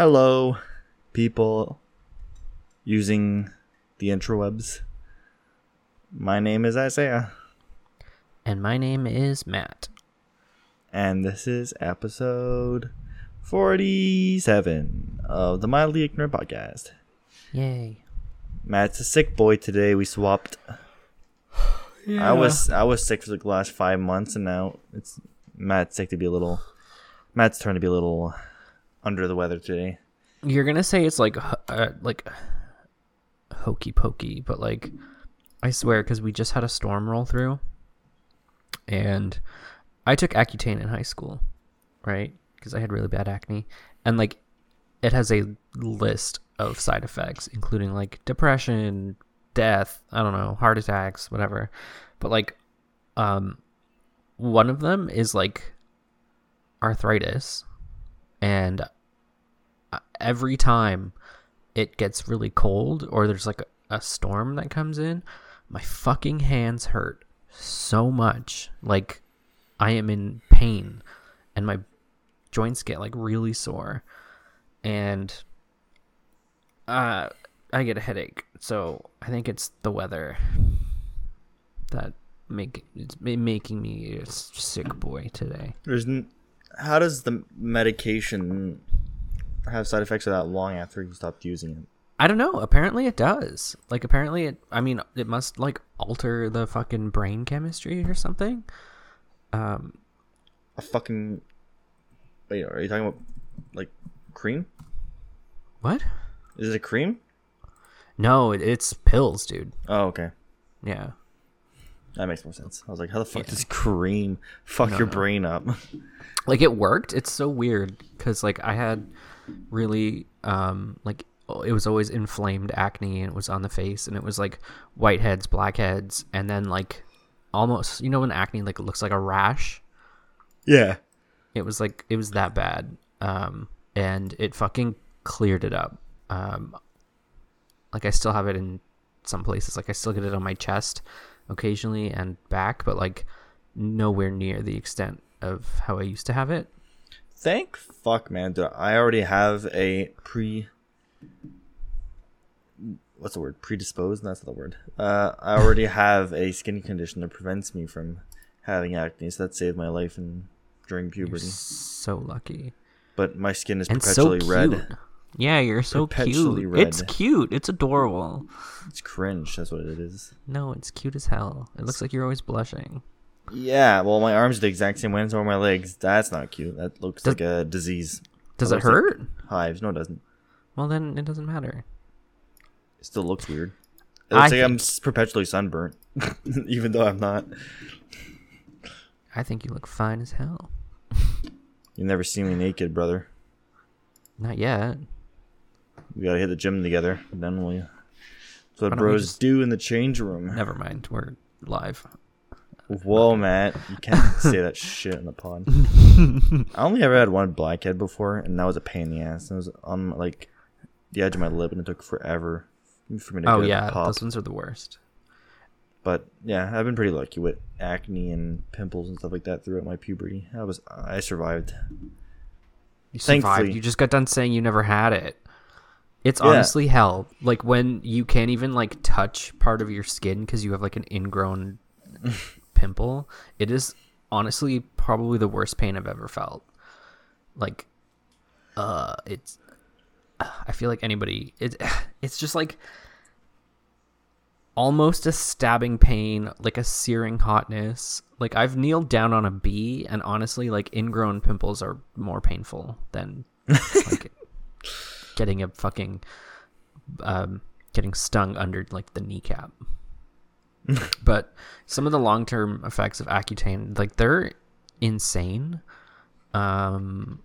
Hello, people using the intrawebs. My name is Isaiah, And my name is Matt. and this is episode 47 of the Mildly Ignorant Podcast. Yay. Matt's a sick boy today. We swapped. Yeah. I was I was sick for the last five months, and now it's Matt's sick to be a little. Matt's turn to be a little under the weather today. You're gonna say it's like uh, like hokey pokey, but like I swear, because we just had a storm roll through, and I took Accutane in high school, right? Because I had really bad acne, and like it has a list of side effects, including like depression, death, I don't know, heart attacks, whatever. But like, um, one of them is like arthritis, and uh, every time it gets really cold or there's like a, a storm that comes in, my fucking hands hurt so much. Like I am in pain and my joints get like really sore and uh I get a headache. So I think it's the weather that make it's making me a sick boy today. There's n- how does the medication have side effects for that long after you stopped using it? I don't know. Apparently it does. Like apparently it I mean it must like alter the fucking brain chemistry or something. Um A fucking wait, are you talking about like cream? what? Is it a cream? No, it, it's pills, dude. Oh, okay. Yeah. That makes more sense. I was like, how the fuck does cream fuck your brain up? Like it worked. It's so weird cuz like I had really um like oh, it was always inflamed acne and it was on the face and it was like whiteheads, blackheads and then like almost you know when acne like looks like a rash? yeah. It was like it was that bad. Um and it fucking cleared it up. Um like I still have it in some places. Like I still get it on my chest occasionally and back, but like nowhere near the extent of how I used to have it. Thank fuck, man. I already have a pre. What's the word? Predisposed? That's not the word. Uh, I already have a skin condition that prevents me from having acne, so that saved my life in, during You're puberty. so lucky. But my skin is And perpetually red. Yeah, you're so cute. red. It's cute. It's adorable. It's cringe. That's what it is. No, it's cute as hell. It looks like you're always blushing. Yeah. Well, my arms are the exact same way as my legs. That's not cute. That looks Does- like a disease. Does That it looks like hurt? hives? No, it doesn't. Well, then it doesn't matter. It still looks weird. It I looks like I'm perpetually sunburnt, even though I'm not. I think you look fine as hell. You never see me naked, brother. Not yet. We gotta hit the gym together. Then we. That's what Why don't we bros just- do in the change room. Never mind. We're live. Whoa, Matt, you can't say that shit in the pod. I only ever had one blackhead before, and that was a pain in the ass. It was on like the edge of my lip, and it took forever for me to Oh get yeah, those ones are the worst. But yeah, I've been pretty lucky with acne and pimples and stuff like that throughout my puberty. I was I survived. You survived. Thankfully. You just got done saying you never had it. It's Yeah. honestly hell. Like when you can't even like touch part of your skin because you have like an ingrown pimple. It is honestly probably the worst pain I've ever felt. Like, uh, it's. I feel like anybody. It, it's just like almost a stabbing pain, like a searing hotness. Like I've kneeled down on a bee, and honestly, like ingrown pimples are more painful than like getting a fucking um, getting stung under like the kneecap. but some of the long term effects of Accutane, like they're insane. Um,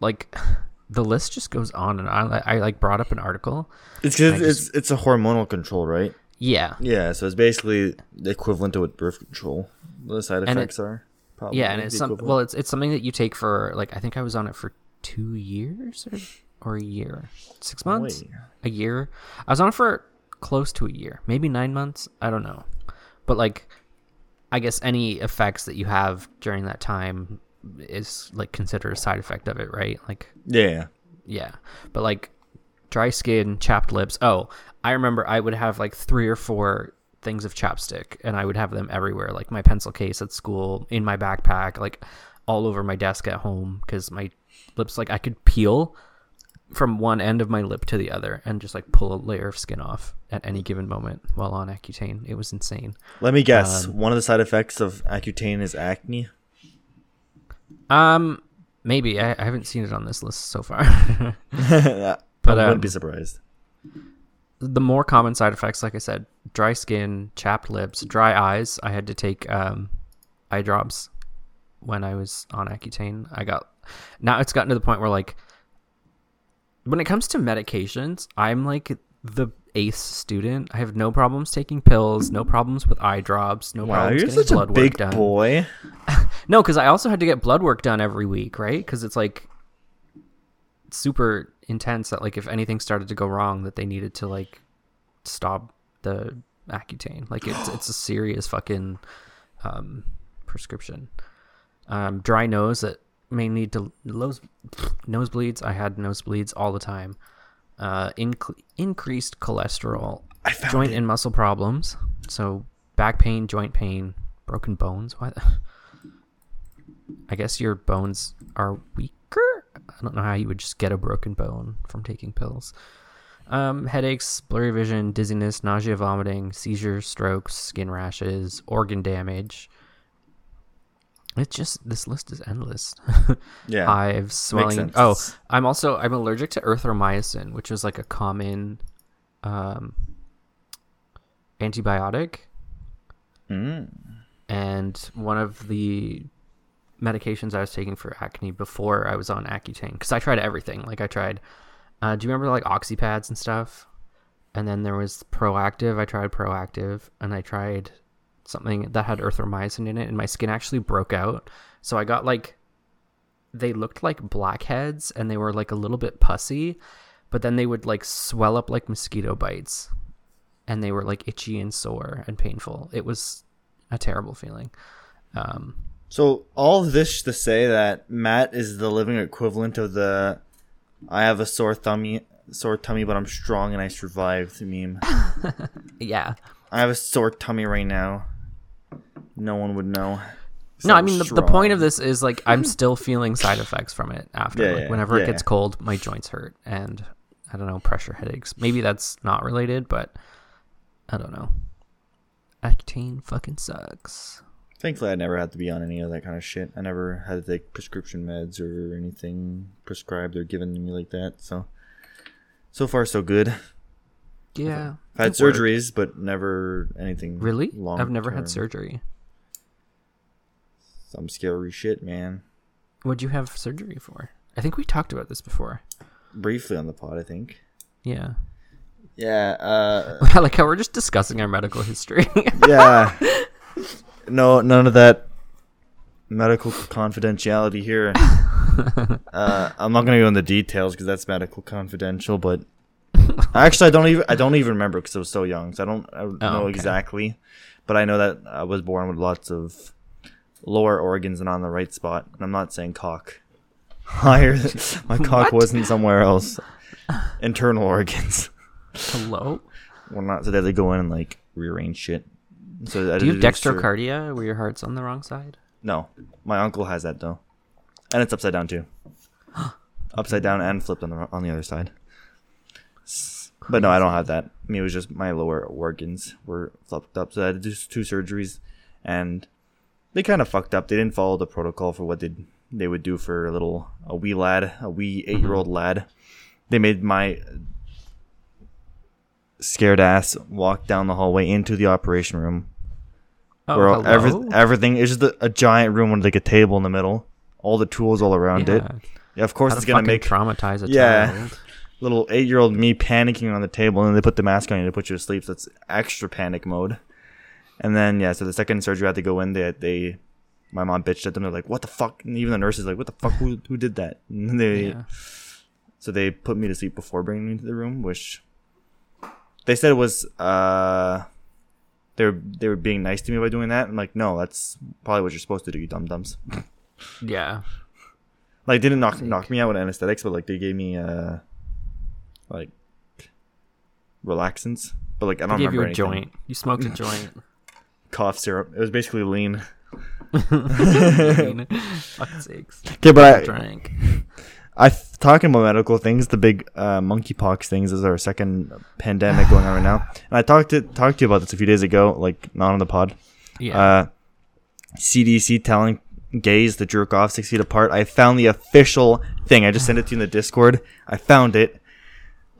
like the list just goes on and on. I, I like brought up an article. It's 'cause I it's it's a hormonal control, right? Yeah, Yeah, so it's basically the equivalent to what birth control the side And it- effects are. Probably yeah, and it's some well, it's it's something that you take for like I think I was on it for two years or or a year, six months, Wait. a year. I was on it for close to a year, maybe nine months. I don't know, but like, I guess any effects that you have during that time is like considered a side effect of it, right? Like, Yeah, yeah, but like dry skin, chapped lips. Oh, I remember I would have like three or four things of chapstick, and I would have them everywhere, like my pencil case at school, in my backpack, like all over my desk at home, because my lips like I could peel from one end of my lip to the other and just like pull a layer of skin off at any given moment while on Accutane. It was insane. Let me guess. Um, one of the side effects of Accutane is acne. Um, maybe I, I haven't seen it on this list so far. But I wouldn't um, be surprised. the more common side effects, like I said, dry skin, chapped lips, dry eyes. I had to take um, eye drops when I was on Accutane. I got now it's gotten to the point where like when it comes to medications, I'm like the ace student. I have no problems taking pills, no problems with eye drops, no Wow, problems you're getting such a blood big work done. boy. No, because I also had to get blood work done every week, right? Because it's like super intense that like if anything started to go wrong, that they needed to like stop the Accutane. Like it's it's a serious fucking um, prescription. Um, dry nose that may lead to nose nosebleeds. I had nosebleeds all the time. Uh, inc- increased cholesterol, I found joint it. and muscle problems. So back pain, joint pain, broken bones. Why? I guess your bones are weaker. I don't know how you would just get a broken bone from taking pills. Um, headaches, blurry vision, dizziness, nausea, vomiting, seizures, strokes, skin rashes, organ damage. It's just this list is endless. Yeah. Hives, swelling. Oh, I'm also I'm allergic to erythromycin, which is like a common um, antibiotic Mm. and one of the medications I was taking for acne before I was on Accutane because I tried everything. Like I tried, uh, do you remember like oxypads and stuff? And then there was Proactiv. I tried Proactiv, and I tried something that had erythromycin in it, and my skin actually broke out. So I got like, they looked like blackheads, and they were like a little bit pussy, but then they would like swell up like mosquito bites and they were like itchy and sore and painful. It was a terrible feeling. Um, So all this to say that Matt is the living equivalent of the "I have a sore tummy, sore tummy, but I'm strong and I survived" meme. yeah. I have a sore tummy right now. No one would know. No, I mean the, the point of this is like I'm still feeling side effects from it after. Yeah, like yeah, whenever yeah. it gets cold, my joints hurt and I don't know, pressure headaches. Maybe that's not related, but I don't know. Accutane fucking sucks. Thankfully, I never had to be on any of that kind of shit. I never had to take prescription meds or anything prescribed or given to me like that. So, so far so good. Yeah. I've had it worked. surgeries, but never anything. Really? Long I've never term. had surgery. Some scary shit, man. What'd you have surgery for? I think we talked about this before. Briefly on the pod, I think. Yeah. Yeah. Uh. I like how we're just discussing our medical history. yeah. No, none of that medical confidentiality here. Uh, I'm not gonna go into details because that's medical confidential. But actually, I don't even I don't even remember because I was so young, so I don't, I don't know okay. exactly. But I know that I was born with lots of lower organs and on the right spot. And I'm not saying cock. Higher, my cock wasn't somewhere else. Internal organs. Hello? Well, not so that they go in and like rearrange shit. So I Do you have dextrocardia where your heart's on the wrong side? No, my uncle has that though, and it's upside down too. upside down and flipped on the on the other side. But no, I don't have that. I mean, it was just my lower organs were flipped up, so I had to do two surgeries, and they kind of fucked up. They didn't follow the protocol for what they they would do for a little a wee lad, a wee mm-hmm. eight year old lad. They made my scared ass walk down the hallway into the operation room Oh, where hello? every, everything is just a, a giant room with like a table in the middle, all the tools all around it. Yeah. Yeah, of course How it's gonna make traumatize a Yeah. child. little eight year old me panicking on the table, and then they put the mask on you to put you to sleep. So it's extra panic mode. And then yeah, so the second surgery I had to go in. They they, my mom bitched at them. They're like, "What the fuck?" And even the nurses like, "What the fuck? Who who did that?" And they Yeah. so they put me to sleep before bringing me to the room, which they said it was uh they were they were being nice to me by doing that. I'm like, no, that's probably what you're supposed to do, you dum dums. Yeah. Like didn't knock knock me out with anesthetics, but like they gave me uh like relaxants. But like I don't They gave you remember a anything. joint. You smoked a joint. Cough syrup. It was basically lean. Fuck's sakes. Okay, but I, Drank. I talking about medical things. The big uh, monkeypox things is our second pandemic going on right now, and I talked to talked to you about this a few days ago, like not on the pod. Yeah. Uh, CDC telling gays to jerk off six feet apart. I found the official thing. I just sent it to you in the Discord. I found it.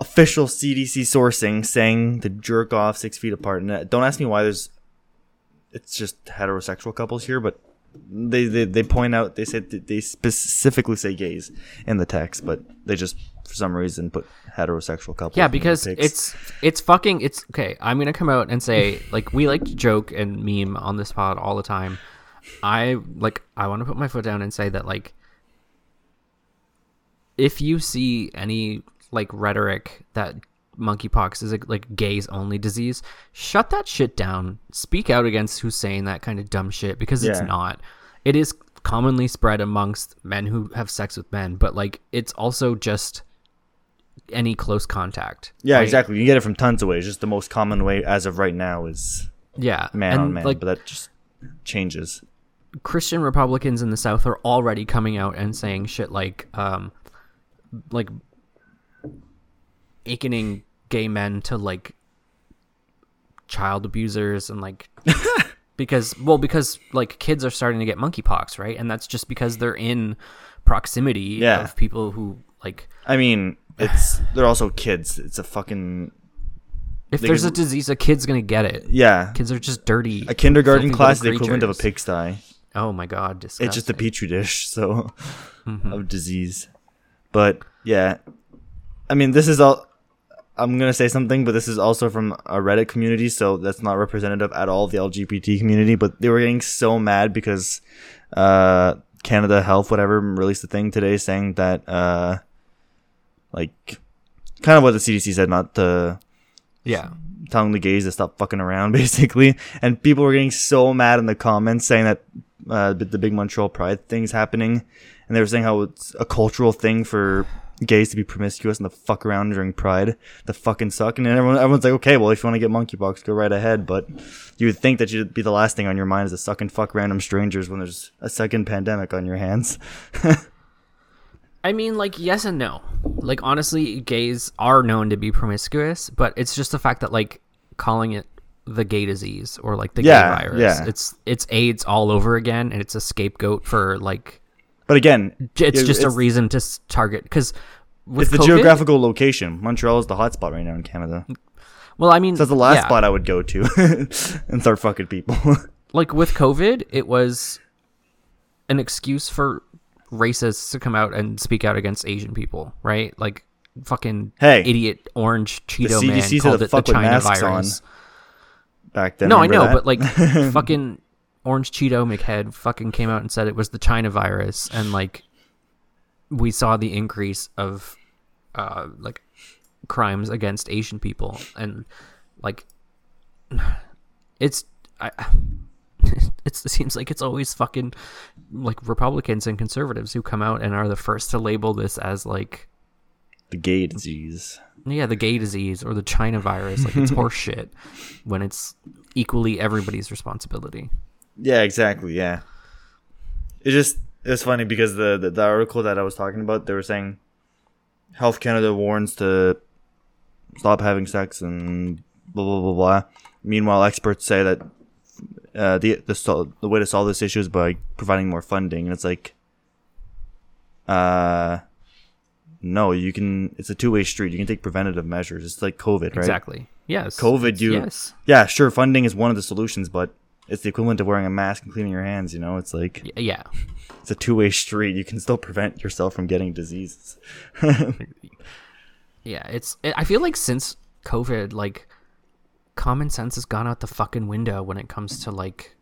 Official CDC sourcing saying to jerk off six feet apart. And uh, don't ask me why there's. It's just heterosexual couples here, but they they, they point out they said they specifically say gays in the text, but they just for some reason put heterosexual couples. yeah, because it's it's fucking it's okay. I'm gonna come out and say like we like to joke and meme on this pod all the time. I like I want to put my foot down and say that like if you see any like rhetoric that monkeypox is a like gays only disease, shut that shit down. Speak out against who's saying that kind of dumb shit because it's not. It is commonly spread amongst men who have sex with men, but like it's also just any close contact. yeah, right? exactly. You get it from tons of ways. Just the most common way as of right now is Yeah, man and on man, like but that just changes. Christian Republicans in the South are already coming out and saying shit like, um, like akening gay men to like child abusers and like because well because like kids are starting to get monkeypox right and that's just because they're in proximity Yeah. of people who like I mean, it's they're also kids. It's a fucking if there's a disease a kid's gonna get it yeah. kids are just dirty A kindergarten class is the equivalent of a pigsty. oh my god disgusting. It's just a petri dish, so Mm-hmm. of disease. But yeah, I mean, this is all. I'm gonna say something, but this is also from a Reddit community, so that's not representative at all of the LGBT community. But they were getting so mad because uh, Canada Health, whatever, released a thing today saying that, uh, like, kind of what the CDC said, not to yeah telling the gays to stop fucking around, basically. And people were getting so mad in the comments saying that uh, the the big Montreal Pride thing's happening, and they were saying how it's a cultural thing for gays to be promiscuous and to fuck around during Pride, the fucking suck. And then everyone, everyone's like, okay, well, if you want to get monkeypox, go right ahead. But you would think that you'd be the last thing on your mind is to suck and fuck random strangers when there's a second pandemic on your hands. I mean, like, yes and no. Like, honestly, gays are known to be promiscuous, but it's just the fact that, like, calling it the gay disease or like the Yeah, gay virus, yeah. it's it's AIDS all over again, and it's a scapegoat for like But again, it's it- just a reason to target because with It's the COVID- geographical location. Montreal is the hotspot right now in Canada. Well, I mean, That's the last yeah. spot I would go to and start fucking people. like with COVID, it was an excuse for racists to come out and speak out against Asian people, right? Like fucking Hey, idiot orange Cheeto man called it the China virus. Back then, no, I know, that? but like fucking orange Cheeto McHead fucking came out and said it was the China virus, and like we saw the increase of uh like crimes against Asian people, and like it's I. It's, it seems like it's always fucking like Republicans and conservatives who come out and are the first to label this as like the gay disease. yeah, the gay disease or the China virus. Like it's horseshit when it's equally everybody's responsibility. Yeah, exactly. Yeah, it just it's funny because the, the the article that I was talking about, they were saying Health Canada warns to stop having sex and blah blah blah blah. Meanwhile, experts say that uh, the the sol- the way to solve this issue is by providing more funding, and it's like, uh, no, you can. It's a two way street. You can take preventative measures. It's like COVID, right? Exactly. Yes. COVID, you Yes. yeah, sure, funding is one of the solutions, but it's the equivalent of wearing a mask and cleaning your hands. You know, it's like Y- Yeah. it's a two way street. You can still prevent yourself from getting diseases. Yeah. It's. It, I feel like since COVID, like common sense has gone out the fucking window when it comes to like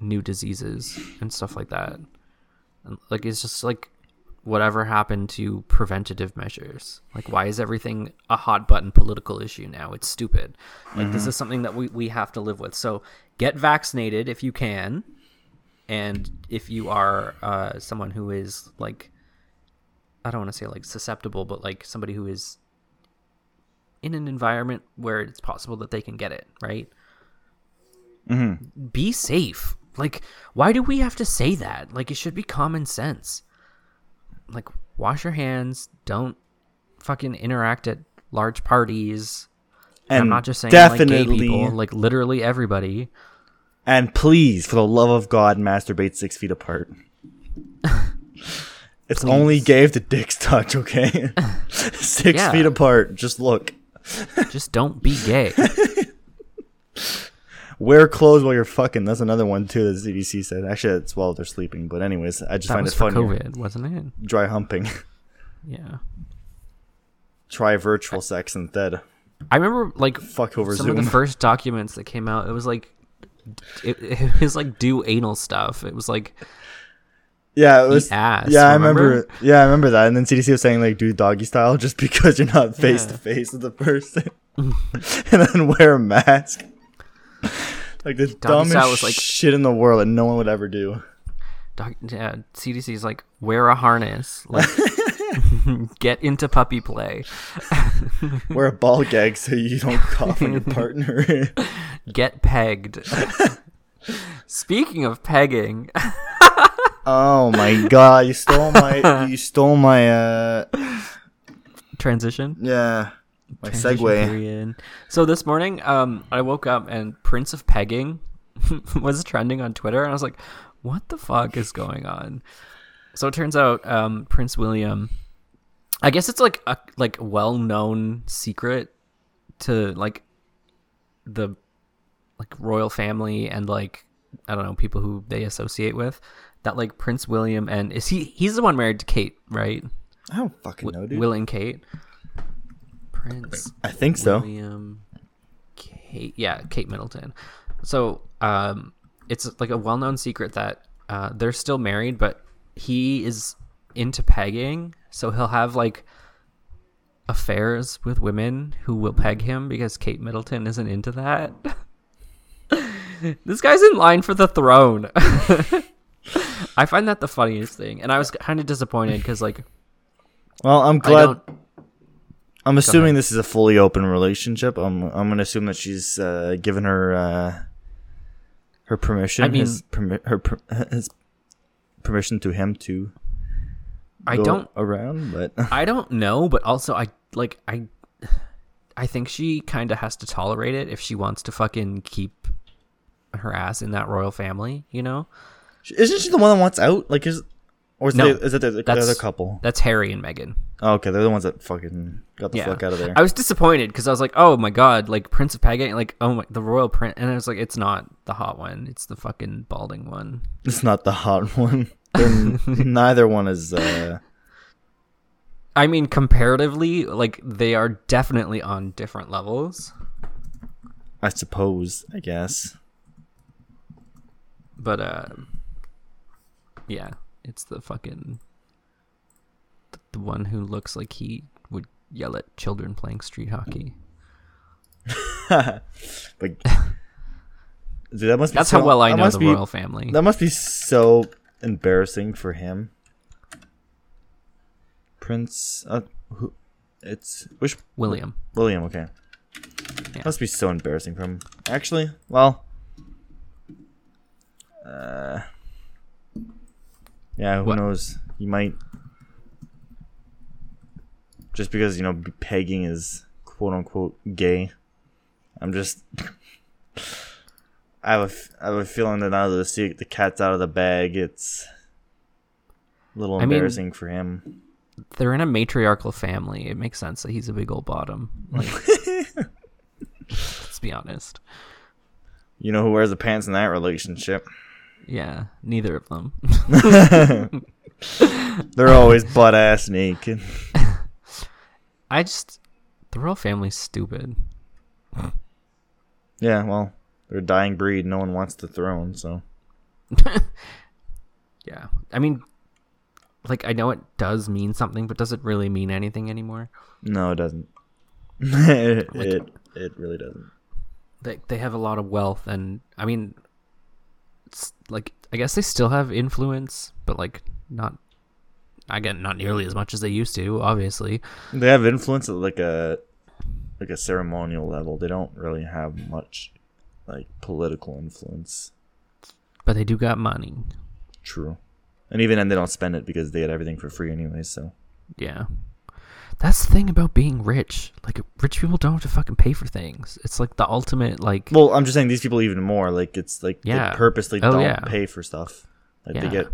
new diseases and stuff like that. And, like it's just like whatever happened to preventative measures? Like why is everything a hot button political issue now? It's stupid. Like this mm-hmm. is something that we, we have to live with. So get vaccinated if you can. and if you are uh, someone who is like, I don't want to say like susceptible, but like somebody who is in an environment where it's possible that they can get it, right? Mm-hmm. Be safe. Like, why do we have to say that? Like, it should be common sense. Like, wash your hands. Don't fucking interact at large parties. And I'm not just saying definitely, like gay people, like literally everybody. And please, for the love of God, masturbate six feet apart. it's please. only gay if the dicks touch, okay? six yeah. feet apart. Just look. just don't be gay. Wear clothes while you're fucking. That's another one too. The CDC said. Actually, it's while they're sleeping. But anyways, I just that find it funny. COVID, wasn't it? Dry humping. Yeah. Try virtual sex instead. I remember like fuck over some Zoom. of the first documents that came out. It was like it, it was like do anal stuff. It was like yeah, it was ass. Yeah, remember? I remember. Yeah, I remember that. And then CDC was saying like do doggy style just because you're not face to face with the person, and then wear a mask. like the doggy dumbest was like shit in the world that no one would ever do. Dog, yeah, CDC is like wear a harness, like get into puppy play, wear a ball gag so you don't cough on your partner, get pegged. Speaking of pegging, oh my god, you stole my you stole my uh transition. Yeah, my segue. Period. So this morning, um, I woke up and Prince of Pegging was trending on Twitter, and I was like, what the fuck is going on? So it turns out um, Prince William, I guess it's like a like well known secret to like the like royal family and like I don't know people who they associate with that like Prince William and is he he's the one married to Kate right? I don't fucking know, dude. Will and Kate. Prince. I think so. William, Kate. Yeah, Kate Middleton. So um, it's like a well-known secret that uh, they're still married, but he is into pegging, so he'll have like affairs with women who will peg him because Kate Middleton isn't into that. this guy's in line for the throne. I find that the funniest thing, and I was kind of disappointed because, like, well, I'm glad. I'm assuming this is a fully open relationship. I'm I'm gonna assume that she's uh, given her uh, her permission. I mean, his, permi- her his permission to him to. I don't around, but I don't know. But also, I like I. I think she kind of has to tolerate it if she wants to fucking keep her ass in that royal family. You know, isn't she the one that wants out? Like, is or is, no, they, is it the, the other couple? That's Harry and Meghan. Oh, okay, they're the ones that fucking got the yeah. fuck out of there. I was disappointed because I was like, oh my god, like Prince of Pegging, like oh my, the royal prince, and I was like, it's not the hot one, it's the fucking balding one. It's not the hot one. neither one is. uh I mean, comparatively, like they are definitely on different levels. I suppose. I guess. But uh, yeah, it's the fucking the one who looks like he would yell at children playing street hockey. but dude, that must be that's so, how well I know the be, royal family. That must be so embarrassing for him. Prince, uh, who? It's which William. William. Okay. Yeah. Must be so embarrassing for him. Actually, well, uh, yeah. Who what? knows? He might just because you know pegging is quote unquote gay. I'm just. I have a, I have a feeling that now that the the cat's out of the bag, it's a little embarrassing I mean, for him. They're in a matriarchal family. It makes sense that he's a big old bottom. Like, let's be honest. You know who wears the pants in that relationship? Yeah, neither of them. They're always butt ass naked. I just the royal family's stupid. yeah, well, they're a dying breed. No one wants the throne, so. yeah, I mean, like I know it does mean something, but does it really mean anything anymore? No, it doesn't. it, like, it it really doesn't. They they have a lot of wealth, and I mean, s- like I guess they still have influence, but like not. Again, not nearly as much as they used to. Obviously, They have influence at like a like a ceremonial level. They don't really have much like political influence. but they do got money. True. And even then, they don't spend it because they get everything for free anyway. So Yeah. That's the thing about being rich. Like rich people don't have to fucking pay for things. It's like the ultimate like Well, I'm just saying these people even more. Like it's like Yeah. they purposely Oh, don't yeah. pay for stuff. Like they get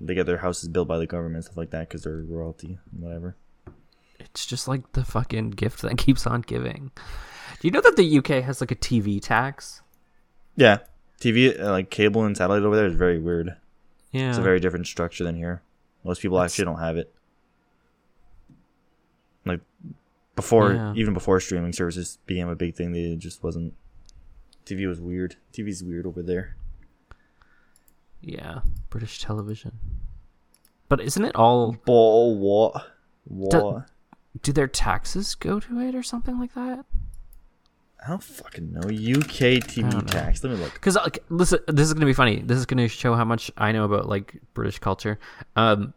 they get their houses built by the government stuff like that because they're royalty and whatever. it's just like the fucking gift that keeps on giving. Do you know that the UK has like a TV tax? Yeah, TV uh, like cable and satellite over there is very weird. Yeah. It's a very different structure than here. Most people That's- actually don't have it. Like before, Yeah. even before streaming services became a big thing, they just wasn't. TV was weird. TV's weird over there. Yeah. British television. But isn't it all Ball what? What? do their taxes go to it or something like that? I don't fucking know. UK TV don't know. tax. Let me look. Because like, listen, this is gonna be funny. This is gonna show how much I know about like British culture. Um,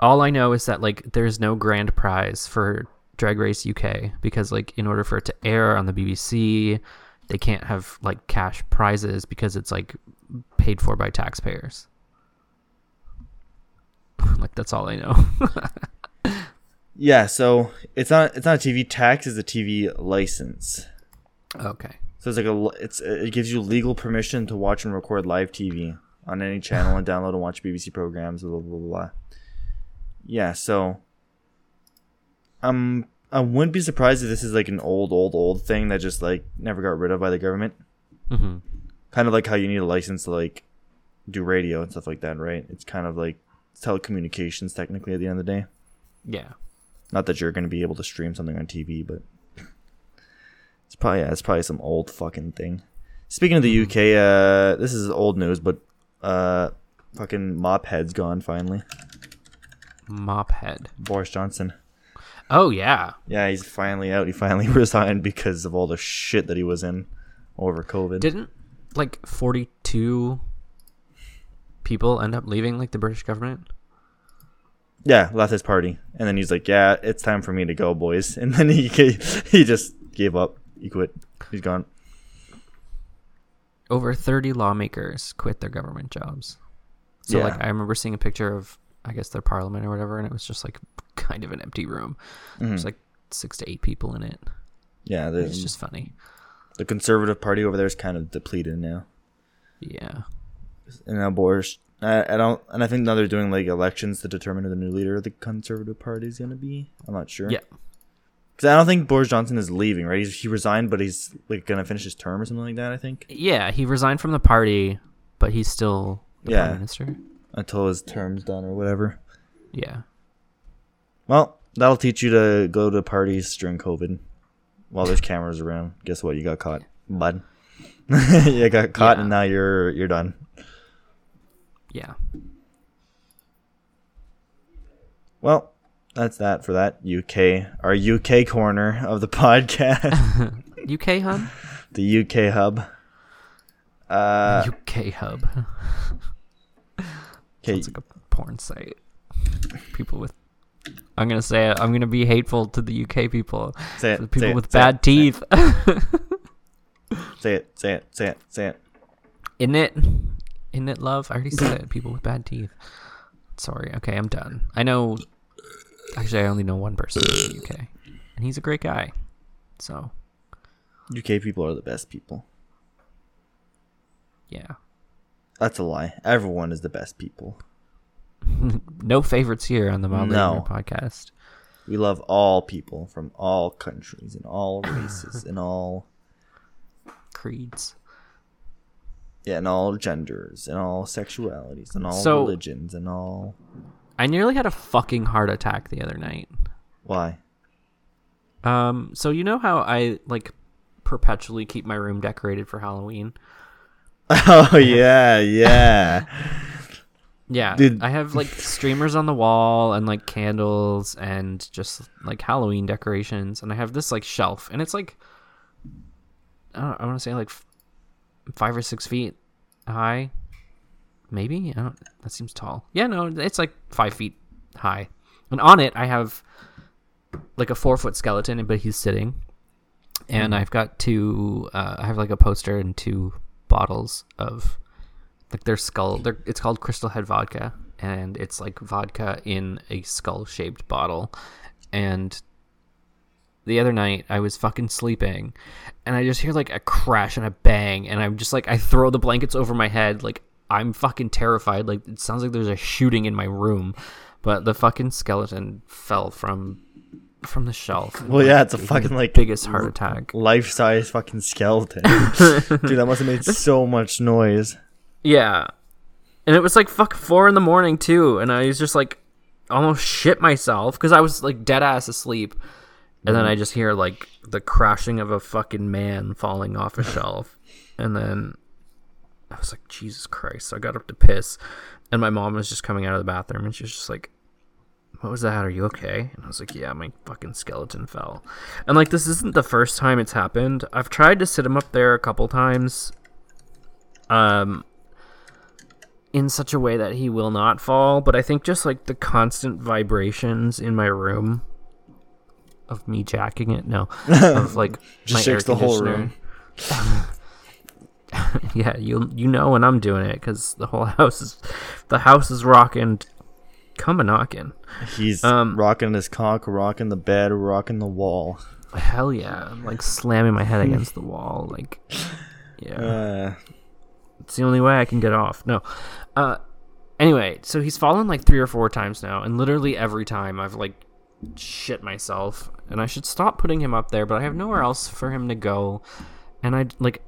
all I know is that like there's no grand prize for Drag Race UK because like in order for it to air on the BBC, they can't have like cash prizes because it's like paid for by taxpayers. like that's all I know. Yeah, so it's not it's not a TV tax. It's a TV license. Okay. So it's like a it's it gives you legal permission to watch and record live TV on any channel and download and watch BBC programs. Blah blah blah. blah. Yeah, so um, I wouldn't be surprised if this is like an old, old, old thing that just like never got rid of by the government. hmm Kind of like how you need a license to like do radio and stuff like that, right? It's kind of like telecommunications technically at the end of the day. Yeah. Not that you're going to be able to stream something on TV, but it's probably yeah, it's probably some old fucking thing. Speaking of the UK, uh, this is old news, but uh, fucking mop head's gone finally. Mop head. Boris Johnson. Oh yeah. Yeah, he's finally out. He finally resigned because of all the shit that he was in over COVID. Didn't like 42 people end up leaving like the British government? yeah, left his party, and then he's like, "Yeah, it's time for me to go, boys." And then he he just gave up. He quit. He's gone. Over 30 lawmakers quit their government jobs. So like I remember seeing a picture of I guess their parliament or whatever and it was just like kind of an empty room. Mhm. There's like 6 to 8 people in it. Yeah, It's just funny. the conservative party over there is kind of depleted now. Yeah. and now Boris. I, I don't, and I think now they're doing like elections to determine who the new leader of the Conservative Party is gonna be. I'm not sure. Yeah. Because I don't think Boris Johnson is leaving. Right, he's, he resigned, but he's like gonna finish his term or something like that. I think Yeah, he resigned from the party, but he's still the Yeah. prime minister. until his term's done or whatever. Yeah. Well, that'll teach you to go to parties during COVID while there's cameras around. Guess what? You got caught, bud. you got caught, Yeah. and now you're you're done. Yeah. Well, that's that for that UK, our UK corner of the podcast, UK hub? the UK hub. Uh, UK hub. okay, It's like a porn site. People with I'm gonna say it. I'm gonna be hateful to the UK people. say it. people say it, with say bad it, teeth. Say it. Say it. Say it. Say it. In it, in it, love. I already said it. People with bad teeth. Sorry. Okay, I'm done. I know. Actually, I only know one person in the UK, and he's a great guy. So UK people are the best people. yeah, That's a lie. Everyone is the best people. no favorites here on the Mildly No. Podcast. We love all people from all countries and all races and all Creeds. yeah, and all genders and all sexualities and all So- religions and all I nearly had a fucking heart attack the other night. why? Um, so you know how I like perpetually keep my room decorated for Halloween? Oh yeah, yeah. Yeah, Dude. I have like streamers on the wall and like candles and just like Halloween decorations, and I have this like shelf, and it's like I, don't, I want to say like f- five or six feet high. Maybe I don't, that seems tall. Yeah, no, it's like five feet high, and on it I have like a four foot skeleton, but he's sitting, and I've got two. Uh, I have like a poster and two bottles of like their skull. They're, it's called Crystal Head Vodka, and it's like vodka in a skull shaped bottle, and the other night I was fucking sleeping and I just hear like a crash and a bang and I'm just like I throw the blankets over my head like I'm fucking terrified like it sounds like there's a shooting in my room but the fucking skeleton fell from from the shelf. Well, yeah, it's a fucking like biggest heart attack. life size fucking skeleton. Dude, that must have made so much noise. Yeah. And it was like fuck 4 in the morning too and I was just like almost shit myself cuz I was like dead ass asleep and then mm-hmm. I just hear like the crashing of a fucking man falling off a shelf. And then I was like, Jesus Christ. So I got up to piss. And my mom was just coming out of the bathroom and she was just like, What was that? Are you okay? And I was like, Yeah, my fucking skeleton fell. And like, this isn't the first time it's happened. I've tried to sit him up there a couple times. Um, in such a way that he will not fall, but I think just like the constant vibrations in my room of me jacking it. No, of like Just my shakes the whole conditioner. yeah, you you know when I'm doing it because the whole house is the house is rocking. Come a knocking. He's Um, rocking his cock, rocking the bed, rocking the wall. Hell yeah! I'm like slamming my head against the wall. Like, yeah, Uh, it's the only way I can get off. No. Uh, anyway, so he's fallen like three or four times now, and literally every time I've like shit myself, and I should stop putting him up there, but I have nowhere else for him to go, and I like,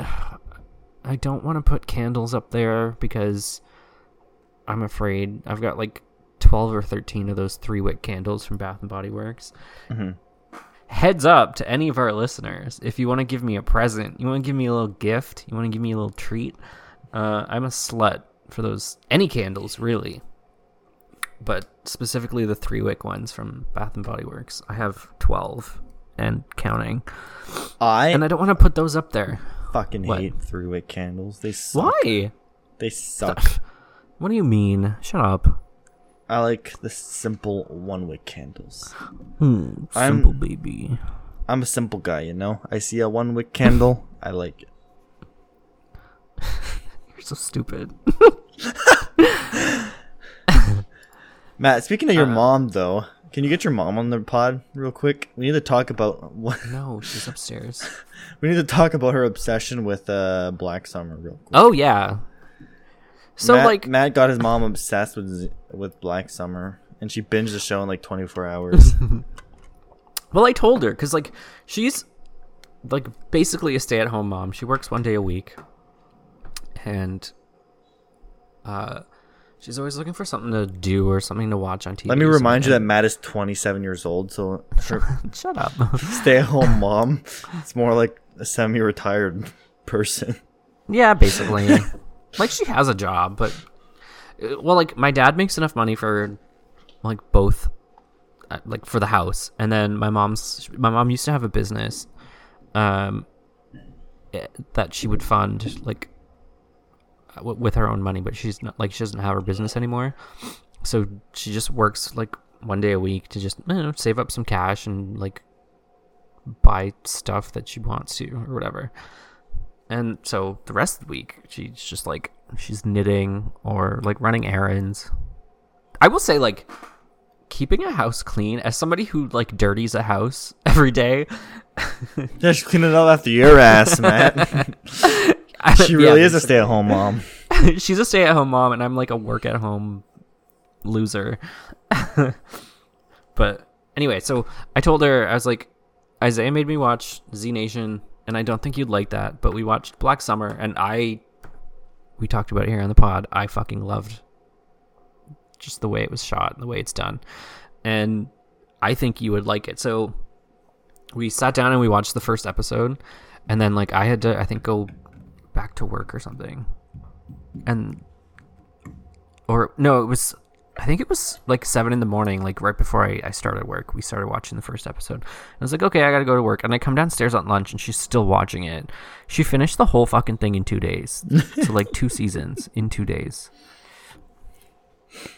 I don't want to put candles up there because I'm afraid I've got like twelve or thirteen of those three wick candles from Bath and Body Works. Mhm. Heads up to any of our listeners, if you want to give me a present, you want to give me a little gift, you want to give me a little treat. Uh, I'm a slut for those any candles really, but specifically the three wick ones from Bath and Body Works. I have twelve and counting, I and I don't want to put those up there. Fucking What? hate three wick candles. They suck. Why? They suck. What do you mean? Shut up. I like the simple one wick candles. Hmm, I'm- simple baby. I'm a simple guy, you know. I see a one wick candle, I like it. You're so stupid. Matt, speaking of your Uh, mom though, can you get your mom on the pod real quick? We need to talk about what No, she's upstairs. we need to talk about her obsession with uh Black Summer real quick. Oh yeah. So Matt, like Matt got his mom obsessed with with Black Summer, and she binged the show in like 24 hours. Well, I told her because like she's like basically a stay-at-home mom. She works one day a week, and uh, she's always looking for something to do or something to watch on TV. Let me remind you that. Matt is 27 years old, so Shut up. stay-at-home mom, it's more like a semi-retired person. yeah, basically. like she has a job, but uh, well, like my dad makes enough money for like both, uh, like for the house, and then my mom's my mom used to have a business, um, eh, that she would fund like with her own money, but she's not like she doesn't have her business anymore, so she just works like one day a week to just you know save up some cash and like buy stuff that she wants to or whatever. And so the rest of the week, she's just like she's knitting or like running errands. I will say like keeping a house clean as somebody who like dirties a house every day. Yeah, she's cleaning up after your ass, Matt. she really is a stay-at-home mom. she's a stay-at-home mom and I'm like a work-at-home loser. but anyway, so I told her I was like Isaiah made me watch Z Nation and I don't think you'd like that, but we watched Black Summer and I we talked about it here on the pod. I fucking loved just the way it was shot and the way it's done. And I think you would like it. So we sat down and we watched the first episode and then like I had to I think go back to work or something. And or no, it was I think it was like seven in the morning, like right before I, I started work. We started watching the first episode. I was like, okay, I gotta go to work. And I come downstairs on lunch and she's still watching it. She finished the whole fucking thing in two days. so like two seasons in two days.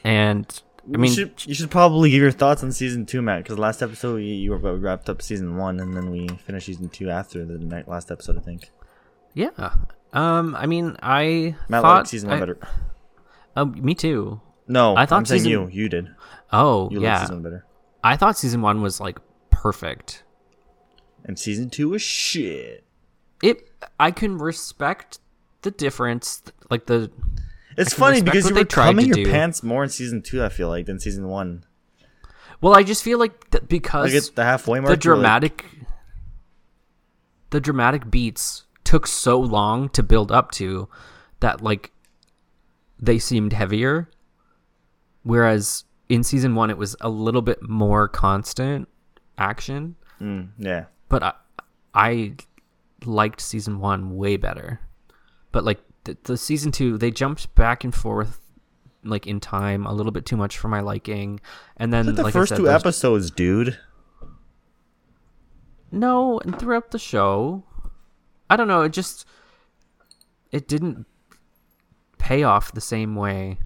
And I mean, you should, you should probably give your thoughts on season two, Matt, because last episode we, you were- wrapped up season one, and then we finished season two after the night last episode, I think. yeah. Um, I mean, I Matt thought liked season one I- better. Oh, me too. No, I thought I'm saying season- you. You did. Oh, You liked yeah. season one better. I thought season one was like perfect. And season two was shit. It. I can respect the difference, like the It's funny because you were coming your do. pants more in season two, I feel like, than season one. Well, I just feel like th- because Like the halfway mark, the were like- dramatic, the dramatic beats took so long to build up to that, like they seemed heavier. Whereas in season one, it was a little bit more constant action. Mm, yeah. But I, I liked season one way better. But like the, the season two, they jumped back and forth like in time a little bit too much for my liking. And then Like the like first said, two episodes, dude. No, and throughout the show, I don't know. It just it didn't pay off the same way.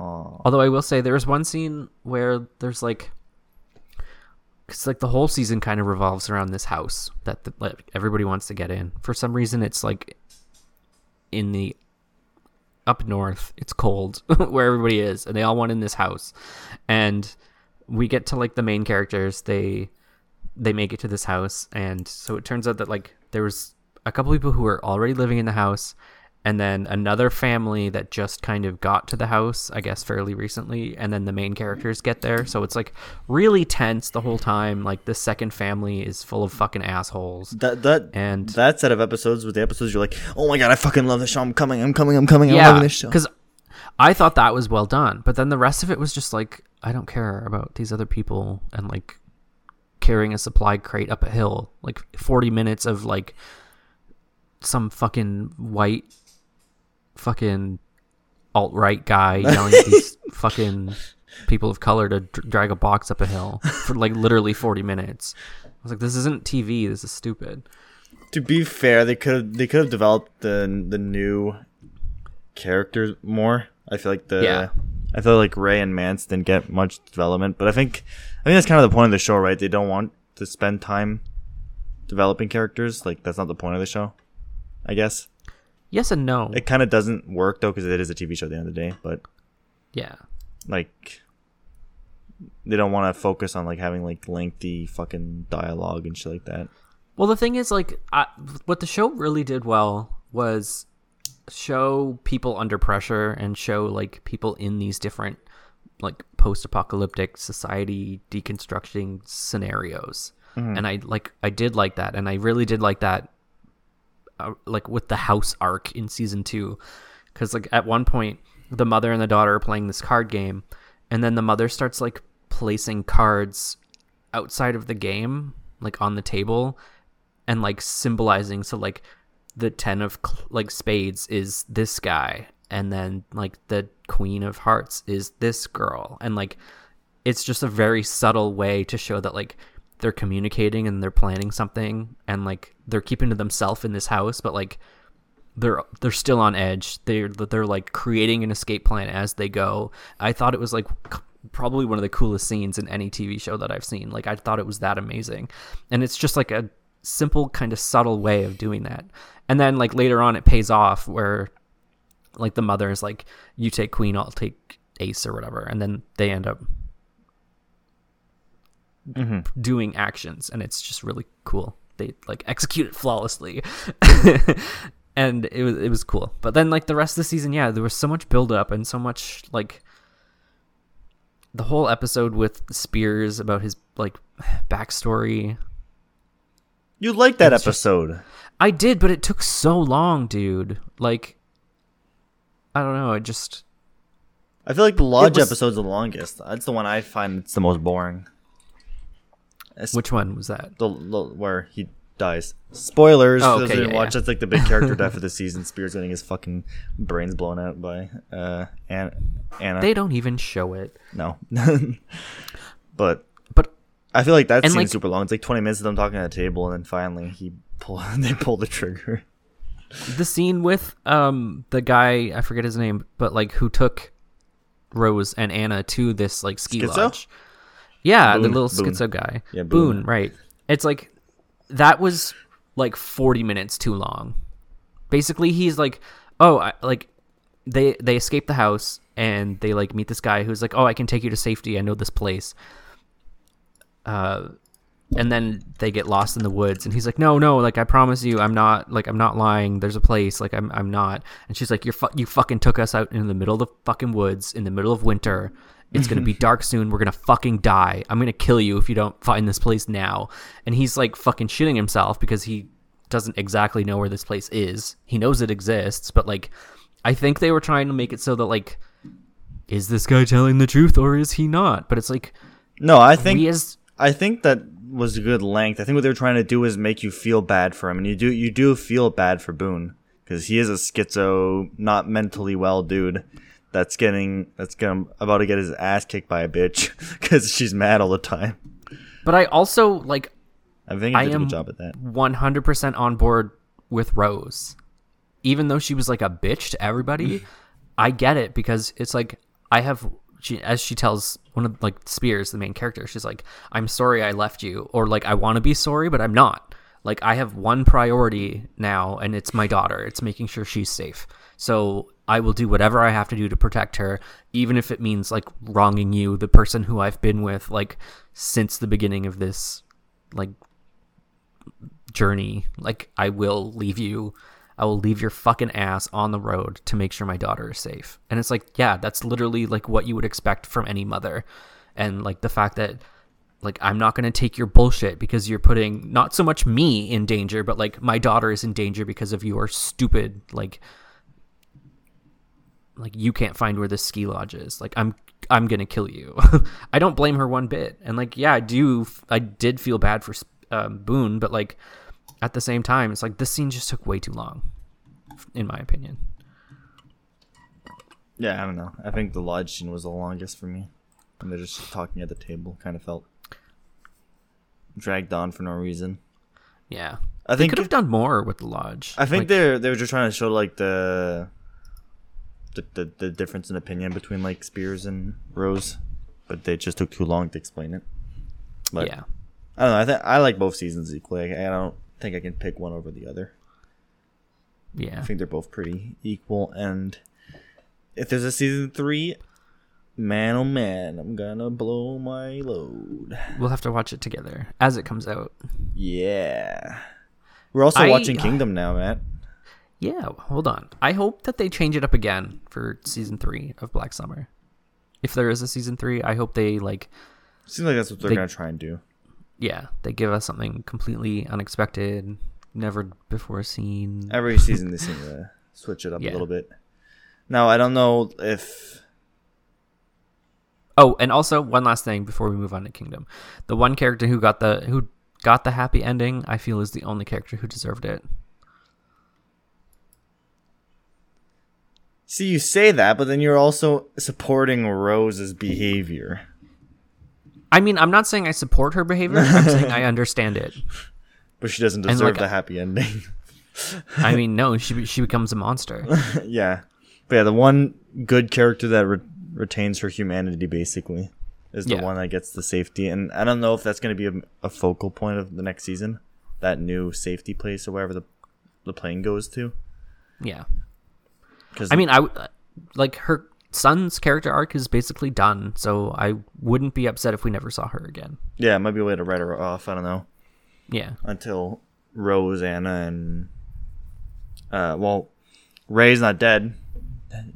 Aw. Although I will say there is one scene where there's like, because like the whole season kind of revolves around this house that the, like, everybody wants to get in. For some reason, it's like in the up north. It's cold where everybody is, and they all want in this house. And we get to like the main characters. They they make it to this house, and so it turns out that like there was a couple people who were already living in the house and then another family that just kind of got to the house, I guess fairly recently, and then the main characters get there. So it's like really tense the whole time. Like the second family is full of fucking assholes. That that And that set of episodes with the episodes you're like, oh my god, I fucking love this show. I'm coming. I'm coming. I'm coming. I'm yeah, loving this show. because I thought that was well done, but then the rest of it was just like I don't care about these other people and like carrying a supply crate up a hill, like forty minutes of like some fucking white fucking alt right guy yelling at these fucking people of color to dr- drag a box up a hill for like literally 40 minutes. I was like, this isn't TV. This is stupid. To be fair, they could have they could have developed the the new characters more. I feel like the Yeah. I feel like Ray and Mance didn't get much development, but I think I think that's kind of the point of the show, right? They don't want to spend time developing characters. Like that's not the point of the show. I guess Yes and no. it kind of doesn't work though because it is a TV show at the end of the day. But yeah. like they don't want to focus on like having like lengthy fucking dialogue and shit like that. Well, the thing is, like, I, what the show really did well was show people under pressure and show like people in these different like post-apocalyptic society deconstructing scenarios. And i like i did like that and i really did like that uh, like with the house arc in season two. Because like at one point the mother and the daughter are playing this card game and then the mother starts like placing cards outside of the game like on the table and like symbolizing so like the 10 of like spades is this guy and then like the queen of hearts is this girl. And like it's just a very subtle way to show that like they're communicating and they're planning something and like they're keeping to themselves in this house but like they're they're still on edge. They're they're like creating an escape plan as they go. I thought it was like probably one of the coolest scenes in any tv show that i've seen. Like i thought it was that amazing. And it's just like a simple kind of subtle way of doing that. And then like later on it pays off where like the mother is like you take queen i'll take ace or whatever. And then they end up mm-hmm. doing actions and it's just really cool. They like execute it flawlessly. And it was it was cool. But then like the rest of the season yeah there was so much build up and so much like the whole episode with spears about his like backstory. You like that It's just- episode? I did, but it took so long, dude. Like, I don't know. I just I feel like the lodge was- episode's the longest. That's the one I find it's the most boring. It's which one was that? the, the where he dies. Spoilers Oh, for those okay, who yeah, watch. yeah. That's like the big character death of the season. Spears getting his fucking brains blown out by uh Anna. Anna. They don't even show it. no, but But I feel like that scene's like- super long. It's like twenty minutes of them talking at a table, and then finally he pull. they pull the trigger. The scene with um the guy I forget his name, but like who took Rose and Anna to this like ski Schizo? lodge. Yeah, the Boone, little Boone. schizo guy. Yeah, Boone. Boone. right. It's like that was like 40 minutes too long. Basically, he's like, "Oh, I, like they they escape the house and they like meet this guy who's like, "Oh, I can take you to safety. I know this place." Uh and then they get lost in the woods and he's like no no like i promise you i'm not like i'm not lying. There's a place like i'm, I'm not. And she's like you're fu- you fucking took us out in the middle of the fucking woods in the middle of winter. It's gonna be dark soon. We're gonna fucking die. I'm gonna kill you if you don't find this place now. And he's like fucking shitting himself because he doesn't exactly know where this place is. He knows it exists but like i think they were trying to make it so that like is this guy telling the truth or is he not? But it's like No, I think as I think that was a good length. I think what they were trying to do is make you feel bad for him, and you do you do feel bad for Boone because he is a schizo, not mentally well dude. That's getting that's getting about to get his ass kicked by a bitch because she's mad all the time. but i also like I think I did a am good job at that. 100% on board with Rose. Even though she was like a bitch to everybody, I get it because it's like I have she as she tells one of like Spears, the main character, she's like, "I'm sorry I left you," or like, "I want to be sorry, but I'm not." Like I have one priority now, and it's my daughter. It's making sure she's safe. So I will do whatever I have to do to protect her, even if it means like wronging you, the person who I've been with like since the beginning of this like journey. Like I will leave you. I will leave your fucking ass on the road to make sure my daughter is safe. And it's like, yeah, that's literally like what you would expect from any mother. And like the fact that like I'm not going to take your bullshit because you're putting not so much me in danger, but like my daughter is in danger because of your stupid like like you can't find where this ski lodge is. Like I'm I'm going to kill you. I don't blame her one bit. And like yeah, I do I did feel bad for um, Boone, but like at the same time, it's like this scene just took way too long, in my opinion. Yeah, I don't know. I think the lodge scene was the longest for me. And they're just talking at the table. Kind of felt dragged on for no reason. Yeah, I think they think could have done more with the lodge. I think Like, they're they were just trying to show like the the, the the difference in opinion between like Spears and Rose, but they just took too long to explain it. But yeah, I don't know. I think I like both seasons equally. I, I don't think I can pick one over the other. yeah. I think they're both pretty equal. And if there's a season three, man oh man, I'm gonna blow my load. We'll have to watch it together as it comes out. Yeah. We're also I- watching Kingdom now, Matt. Yeah, hold on. I hope that they change it up again for season three of Black Summer. If there is a season three, I hope they like, Seems like that's what they're They- gonna try and do. Yeah, they give us something completely unexpected, never before seen. Every season they seem to switch it up Yeah. a little bit. Now I don't know if Oh, and also one last thing before we move on to Kingdom, the one character who got the who got the happy ending, I feel is the only character who deserved it. see you say that, but then you're also supporting Rose's behavior. I mean, I'm not saying I support her behavior. I'm saying I understand it. But she doesn't deserve like, the happy ending. I mean, no, she she becomes a monster. yeah. But yeah, the one good character that re- retains her humanity basically is the Yeah. one that gets the safety. And I don't know if that's going to be a, a focal point of the next season. That new safety place or wherever the the plane goes to. Yeah. Because I mean, I w- like her son's character arc is basically done, so I wouldn't be upset if we never saw her again. yeah, it might be a way to write her off. I don't know Yeah. until Rose, Anna, and uh, well, Ray's not dead.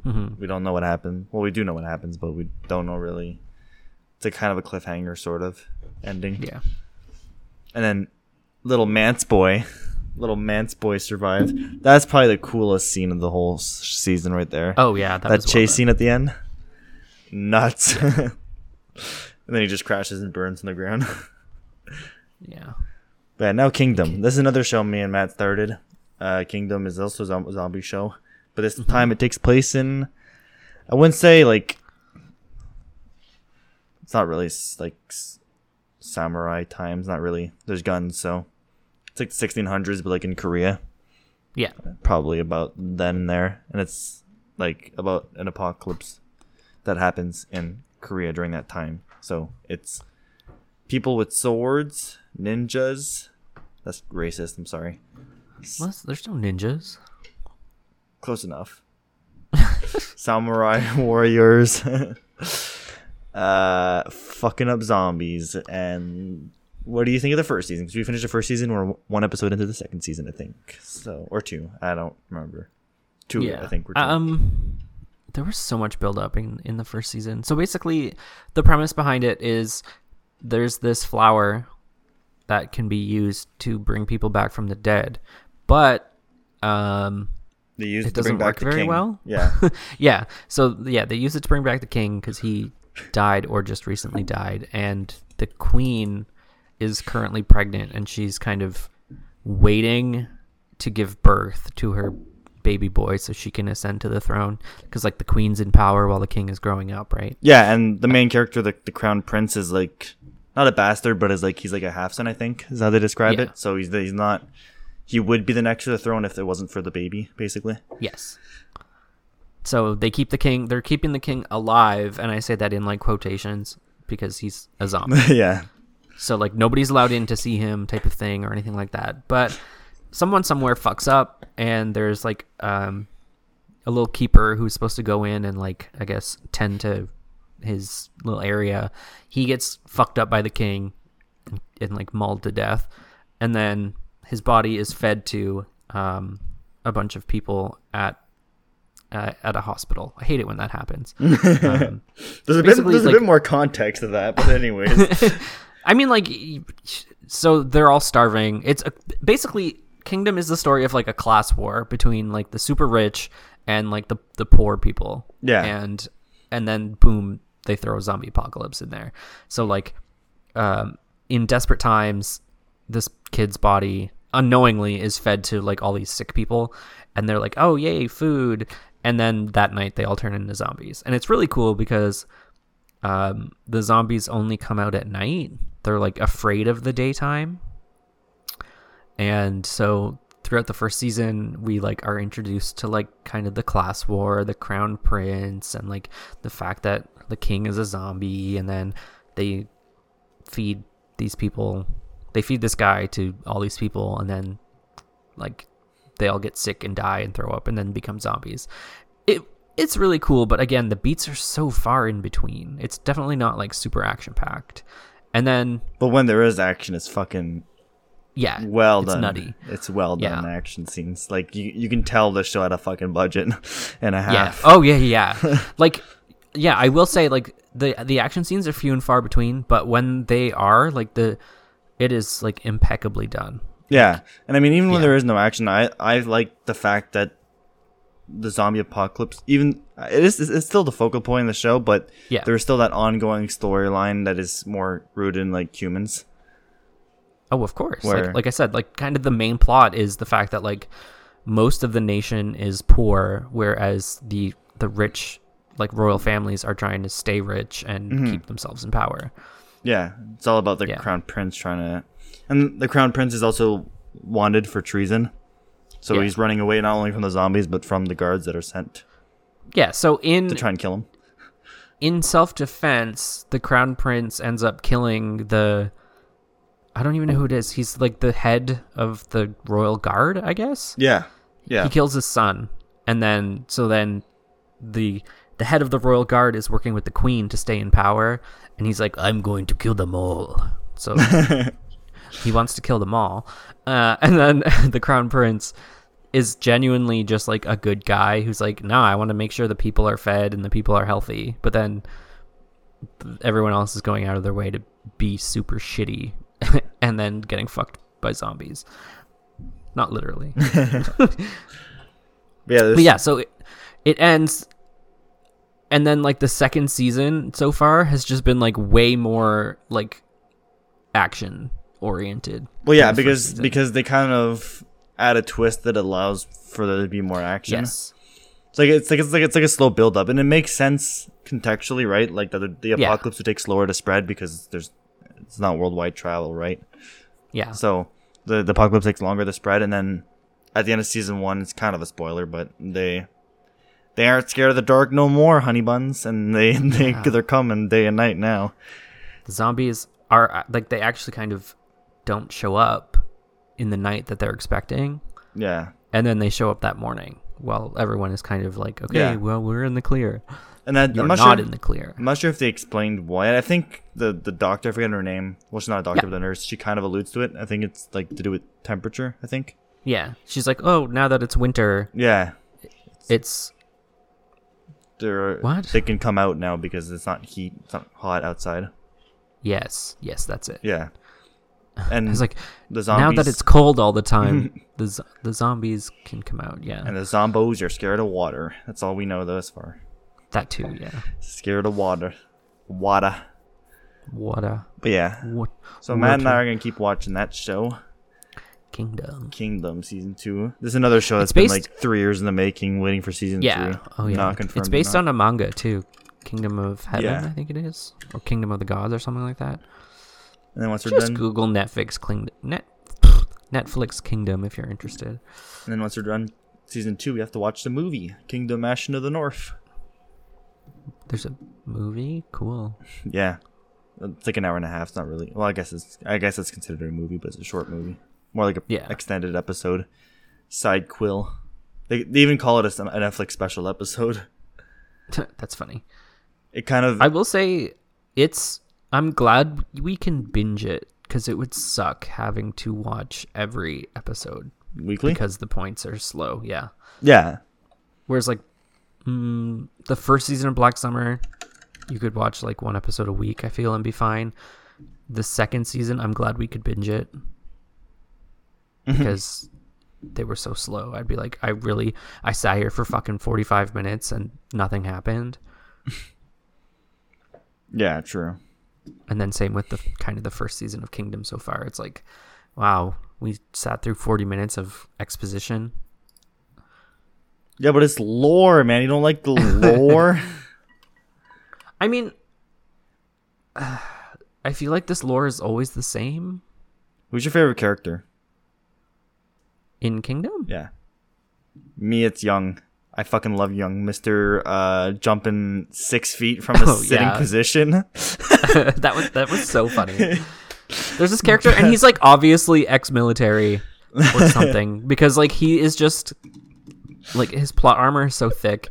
hmm We don't know what happened. Well, we do know what happens, but we don't know really. It's a kind of a cliffhanger sort of ending. Yeah. And then little Mance boy, little Mance boy survived. That's probably the coolest scene of the whole s- season right there. Oh yeah, that, that chase scene at the end, nuts. and then he just crashes and burns on the ground. Yeah. But yeah, now Kingdom. This is another show me and Matt started. Uh, Kingdom is also a zombie show, but this time it takes place in. I wouldn't say like. It's not really like samurai times. Not really. There's guns, so it's like 1600s, but like in Korea, Yeah. probably about then and there, and it's like about an apocalypse that happens in Korea during that time. So it's people with swords, ninjas. That's racist. I'm sorry. Well, there's no ninjas. Close enough. Samurai warriors. uh, fucking up zombies. And what do you think of the first season? Because we finished the first season. We're one episode into the second season, I think. So or two. I don't remember. Two. yeah. I think. We're two. Um, there was so much build up in in the first season. So basically, the premise behind it is there's this flower that can be used to bring people back from the dead, but um, they used it to doesn't back work the very king. well. Yeah. yeah. So yeah, they use it to bring back the king because he died or just recently died, and the queen is currently pregnant, and she's kind of waiting to give birth to her baby boy so she can ascend to the throne because like the queen's in power while the king is growing up right Yeah, and the main character, the the crown prince, is like not a bastard, but is like he's like a half son. I think is how they describe Yeah. it. So he's he's not. He would be the next to the throne if it wasn't for the baby, basically. yes so they keep the king they're keeping the king alive and i say that in like quotations because he's a zombie yeah. So like nobody's allowed in to see him type of thing or anything like that. But someone somewhere fucks up and there's like um a little keeper who's supposed to go in and like i guess tend to his little area. He gets fucked up by the king and, and like mauled to death. And then his body is fed to um a bunch of people at uh, at a hospital. I hate it when that happens. Um, There's a bit there's a like- bit more context to that, but anyways, I mean, like, so they're all starving. It's a, basically Kingdom is the story of like a class war between like the super rich and like the the poor people. Yeah. and and then boom, they throw a zombie apocalypse in there. So like, um, in desperate times, this kid's body unknowingly is fed to like all these sick people, and they're like, oh yay, food. And then that night they all turn into zombies, and it's really cool because um, the zombies only come out at night. They're like afraid of the daytime. And so throughout the first season, we like are introduced to like kind of the class war, the crown prince, and like the fact that the king is a zombie, and then they feed these people. They feed this guy to all these people, and then like they all get sick and die and throw up, and then become zombies. It it's really cool, but again, the beats are so far in between. It's definitely not like super action packed. And then but when there is action, it's fucking yeah, well it's done. nutty. It's well done Yeah. action scenes. Like you, you can tell the show had a fucking budget and a Yeah. half. Oh yeah, yeah. yeah. like yeah, I will say like the the action scenes are few and far between, but when they are, like the it is like impeccably done. Yeah, and I mean, even when Yeah. there is no action, I I like the fact that the zombie apocalypse, even it is it's still the focal point of the show, but Yeah. there's still that ongoing storyline that is more rooted in like humans. Oh, of course. Where- Like like I said, like kind of the main plot is the fact that like most of the nation is poor, whereas the the rich like royal families are trying to stay rich and Mm-hmm. keep themselves in power. Yeah, it's all about the Yeah. crown prince trying to, and the crown prince is also wanted for treason, so Yeah. he's running away not only from the zombies but from the guards that are sent Yeah, so in to try and kill him. in self defense, the crown prince ends up killing the I don't even know who it is. He's like the head of the royal guard, I guess. Yeah, yeah, He kills his son, and then so then the the head of the royal guard is working with the queen to stay in power, and he's like, "I'm going to kill them all." So he wants to kill them all, uh, and then the crown prince is genuinely just like a good guy who's like, "Nah, I want to make sure the people are fed and the people are healthy," but then th- everyone else is going out of their way to be super shitty, and then getting fucked by zombies. Not literally. yeah. this- But yeah, so it, it ends, and then like the second season so far has just been like way more like action oriented. Well, yeah, in the first because season. because they kind of add a twist that allows for there to be more action. yes, It's like it's like it's like it's like a slow build up, and it makes sense contextually, right? Like the the Yeah. apocalypse would take slower to spread because there's it's not worldwide travel, right? yeah, So the the apocalypse takes longer to spread, and then at the end of season one, it's kind of a spoiler, but they they aren't scared of the dark no more, honey buns, and they they Yeah. they're coming day and night now. the zombies are uh, like they actually kind of don't show up in the night that they're expecting, Yeah, and then they show up that morning while everyone is kind of like, okay, Yeah. well, we're in the clear. and that You're I'm not, not sure. in the clear. I'm not sure if they explained why. I think the the doctor, I forget her name. Well, she's not a doctor, Yeah. but a nurse. She kind of alludes to it. I think it's like to do with temperature. I think. Yeah, she's like, oh, now that it's winter, Yeah, it's they're What? they can come out now because it's not heat. It's not hot outside. yes, yes, that's it. Yeah, and It's like the zombies. now that it's cold all the time, the z- the zombies can come out. Yeah, and the zombos are scared of water. That's all we know thus far. that too. Yeah, Scared of water, water. a But yeah, what so Matt and I are gonna keep watching that show, kingdom. Kingdom season two. This is another show that's It's been like three years in the making, waiting for season Yeah. three. Oh yeah. Not confirmed. it's based on a manga too. Kingdom of Heaven, Yeah. I think it is, or Kingdom of the Gods, or something like that. And then once we're Just done, Google Netflix King Net Netflix Kingdom if you're interested. and then once we're done season two, we have to watch the movie Kingdom Ashin of the North. There's a movie. Cool. Yeah, it's like an hour and a half. It's not really. Well, I guess it's. I guess it's considered a movie, but it's a short movie, more like a Yeah. extended episode. Sidequel. They, they even call it a, a Netflix special episode. That's funny. It kind of I will say it's I'm glad we can binge it because it would suck having to watch every episode weekly. because the points are slow. Yeah. yeah, Whereas like mm, the first season of Black Summer, you could watch like one episode a week. I feel and be fine. The second season, I'm glad we could binge it because they were so slow. I'd be like, I really, I sat here for fucking 45 minutes and nothing happened. yeah, true. And then same with the kind of the first season of Kingdom so far. It's like, wow, we sat through 40 minutes of exposition. Yeah, but it's lore, man. You don't like the lore? I mean, I feel like this lore is always the same Who's your favorite character? in Kingdom. Yeah, me. It's Young. I fucking love Young, Mister uh, jumping six feet from a Oh, sitting yeah. position. that was that was so funny. There's this character, and he's like obviously ex-military or something because like he is just like his plot armor is so thick.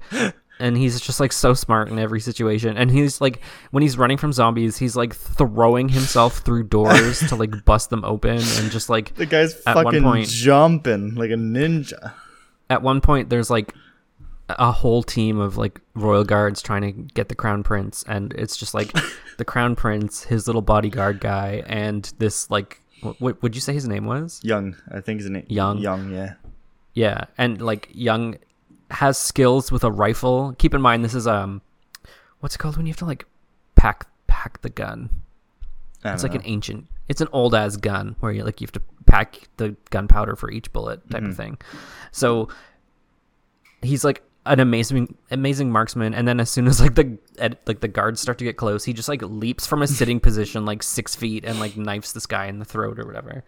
And he's just like so smart in every situation. And he's like, when he's running from zombies, he's like throwing himself through doors to like bust them open. And just like The guy's fucking point- jumping like a ninja. at one point there's like a whole team of like royal guards trying to get the crown prince and it's just like the crown prince his little bodyguard guy and this like what would you say his name was Young, I think his name. Young. Young, yeah. yeah and like young has skills with a rifle keep in mind this is um what's it called when you have to like pack pack the gun it's don't like know. an ancient it's an old ass gun where you like you have to pack the gunpowder for each bullet type Mm-hmm. of thing so he's like an amazing amazing marksman and then as soon as like the ed, like the guards start to get close he just like leaps from a sitting position like six feet and like knifes this guy in the throat or whatever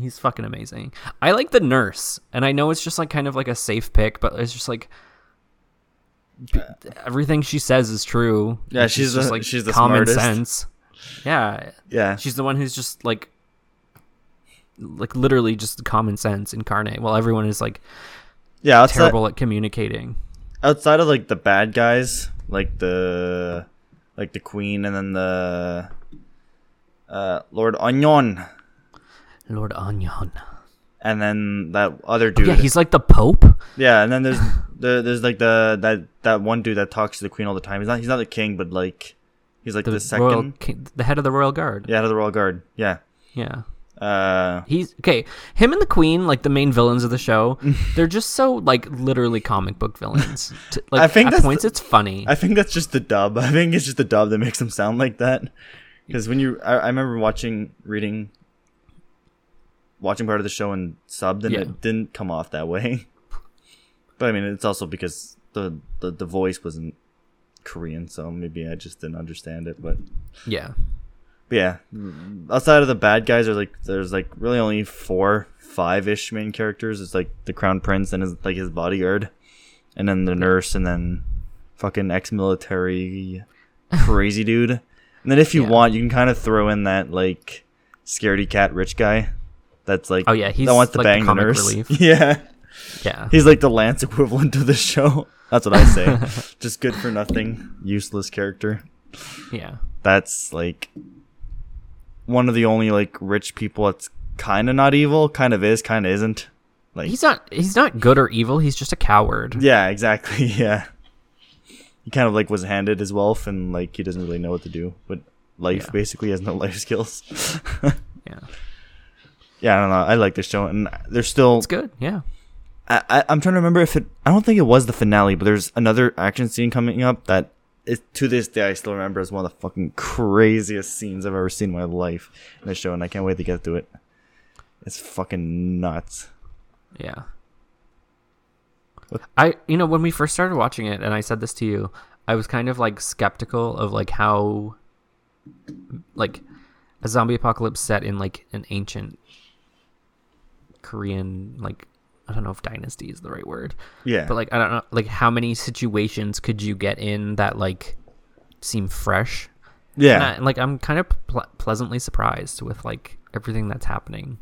he's fucking amazing i like the nurse and i know it's just like kind of like a safe pick but it's just like everything she says is true Yeah, It's she's just like she's the common smartest. sense yeah Yeah. She's the one who's just like like literally just common sense incarnate while everyone is like yeah, terrible at communicating. Outside of like the bad guys, like the like the queen and then the uh Lord Onion Lord Onion. and then that other Oh, dude. yeah, he's like the Pope. Yeah, and then there's the there's like the that that one dude that talks to the queen all the time. He's not he's not the king, but like he's like the, The, second king, the head of the royal guard. yeah, head of the royal guard. Yeah. Yeah. Uh He's okay. Him and the Queen, like the main villains of the show, they're just so like literally comic book villains. T- like I think at that's points it's funny. I think that's just the dub. I think it's just the dub that makes them sound like that. Because when you, I, I remember watching, reading watching part of the show and subbed, and Yeah. it didn't come off that way. but I mean, it's also because the, the the voice wasn't Korean, so maybe I just didn't understand it. But, Yeah. Yeah, outside of the bad guys, there's like there's like really only four, five ish main characters. It's like the crown prince and his like his bodyguard, and then the nurse, and then fucking ex-military crazy dude. And then if you Yeah. want, you can kind of throw in that like scaredy cat rich guy. That's like Oh, yeah, he's that wants to like the bang the, comic nurse. relief. Yeah, Yeah. he's like the Lance equivalent to the show. That's what I say. Just good for nothing, useless character. Yeah. That's like one of the only like rich people that's kind of not evil, kind of is, kind of isn't. Like He's not he's not good or evil, he's just a coward. yeah, exactly. Yeah, he kind of like was handed his wealth and like he doesn't really know what to do. But life Yeah. basically has no life skills. Yeah. yeah, I don't know. I like this show, and there's still It's good. Yeah. I, I, I'm trying to remember if it. I don't think it was the finale, but there's another action scene coming up that is to this day I still remember as one of the fucking craziest scenes I've ever seen in my life in the show, and I can't wait to get to it. It's fucking nuts. Yeah. What- I you know when we first started watching it and I said this to you, I was kind of like skeptical of like how like a zombie apocalypse set in like an ancient Korean like I don't know if dynasty is the right word. Yeah, But like I don't know like how many situations could you get in that like seem fresh? And yeah, I- like I'm kind of ple- pleasantly surprised with like everything that's happening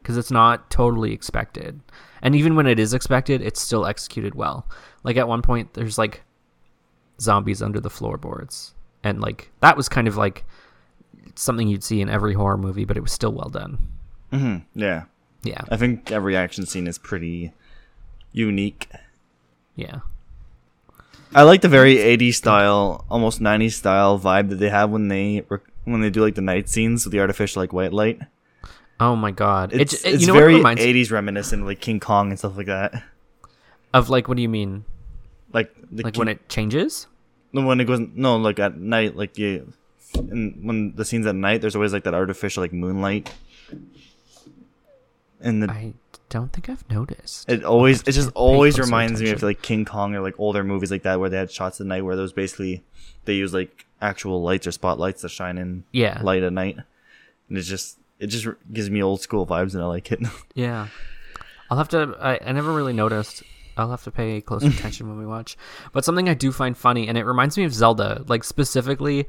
because it's not totally expected, and even when it is expected, it's still executed well. Like at one point, there's like zombies under the floorboards, and like that was kind of like something you'd see in every horror movie, but it was still well done. hmm yeah. Yeah, I think every action scene is pretty unique. yeah, I like the very 80s style, almost 90s style vibe that they have when they when they do like the night scenes with the artificial like white light. Oh my god, It's, it, it- it's you know what very it 80s reminiscent of like King Kong and stuff like that. of? Like, what do you mean? Like the Like King- when it changes? No, when it goes no, like at night, like you, and when the scenes at night, there's always like that artificial like moonlight, and the, I don't think I've noticed. it always it just always reminds me of like King Kong or like older movies like that where they had shots at night where those basically they use like actual lights or spotlights to shine in Yeah. light at night, and it's just it just gives me old school vibes and I like it. Yeah. I'll have to I, I never really noticed. I'll have to pay close attention when we watch. But something I do find funny and it reminds me of Zelda, like specifically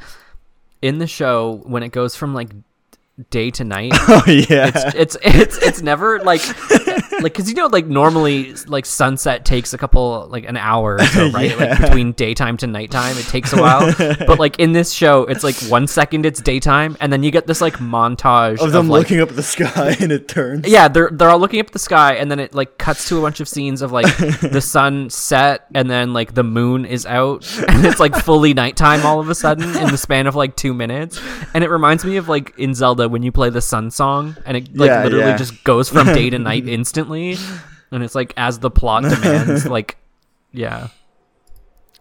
in the show when it goes from like day to night. oh yeah, it's it's it's never like like cuz you know like normally like sunset takes a couple like an hour or so, right? Like between daytime to nighttime it takes a while. but like in this show it's like 1 second it's daytime and then you get this like montage of them like, looking up at the sky and it turns. yeah, they're they're all looking up at the sky, and then it like cuts to a bunch of scenes of like the sun set, and then like the moon is out, and it's like fully nighttime all of a sudden in the span of like two minutes. And it reminds me of like in Zelda when you play the sun song, and it like Yeah, literally yeah. just goes from day to night instantly, and it's like as the plot demands, like yeah,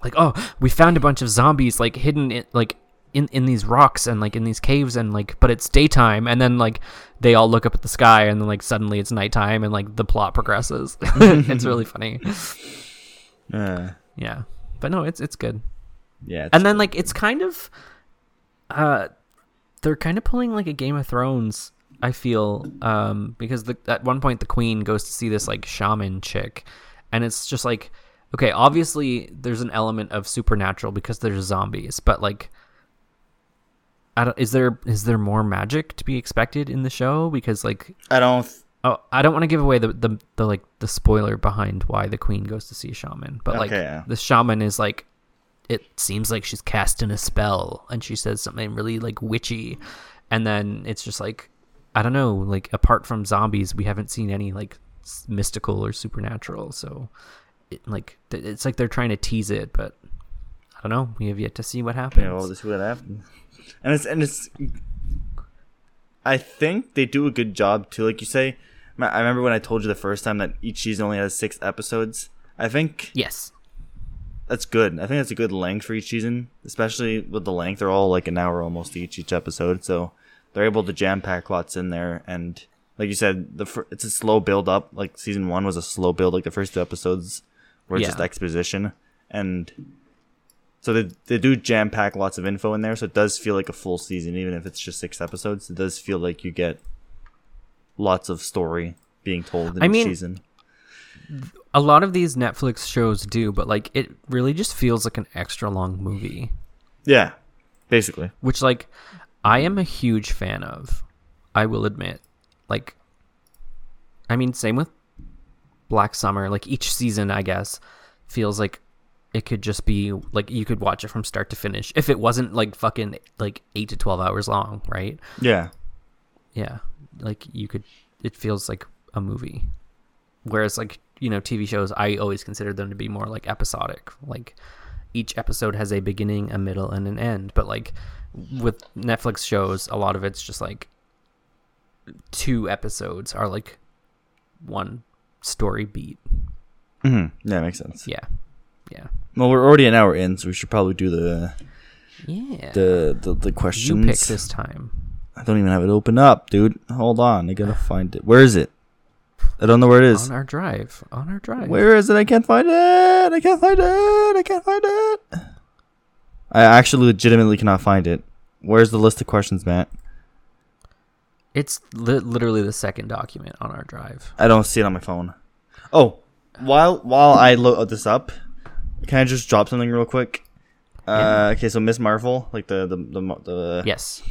like oh we found a bunch of zombies like hidden in like in in these rocks and like in these caves and like but it's daytime and then like they all look up at the sky and then like suddenly it's nighttime and like the plot progresses. It's really funny. Uh, yeah. But no it's it's good. Yeah, and then like it's kind of uh they're kind of pulling like a game of thrones i feel um because the, at one point the queen goes to see this like shaman chick and it's just like okay obviously there's an element of supernatural because there's zombies but like I don't, is there is there more magic to be expected in the show because like I don't. oh I don't want to give away the, the the like the spoiler behind why the queen goes to see a shaman but like Okay, the shaman is like it seems like she's casting a spell and she says something really like witchy and then it's just like i don't know like apart from zombies we haven't seen any like mystical or supernatural so it, like it's like they're trying to tease it but i don't know we have yet to see what happens Yeah, well, this is what happened. And it's and it's. I think they do a good job too. Like you say, I remember when I told you the first time that each season only has six episodes. I think yes that's good. I think that's a good length for each season, especially with the length. They're all like an hour almost each each episode, so they're able to jam pack lots in there, and Like you said, the fir- it's a slow build up. Like season one was a slow build. Like the first two episodes were just exposition, and so they they do jam pack lots of info in there. So it does feel like a full season, even if it's just six episodes. It does feel like you get lots of story being told in I each mean- season. A lot of these Netflix shows do, but like it really just feels like an extra long movie, Yeah, basically. which like I am a huge fan of. I will admit. Like I mean same with Black Summer, like each season I guess feels like it could just be like you could watch it from start to finish if it wasn't like fucking like 8 to 12 hours long, right? Yeah, Yeah. Like you could it feels like a movie. Whereas like, you know, TV shows I always consider them to be more like episodic. Like each episode has a beginning, a middle, and an end. But like with Netflix shows, a lot of it's just like two episodes are like one story beat. hmm yeah, makes sense. Yeah. Yeah. Well, we're already an hour in, so we should probably do the Yeah. the the, the you questions. pick this time. I don't even have it open up, dude. Hold on, I gotta find it. Where is it? I don't know where it is. On our drive. On our drive. Where is it? I can't find it. I can't find it. I can't find it. I actually legitimately cannot find it. Where's the list of questions, Matt? It's li- literally the second document on our drive. I don't see it on my phone. Oh, while while I load this up, can I just drop something real quick? Yeah. Uh, okay, so Miss Marvel, like the the the, the Yes.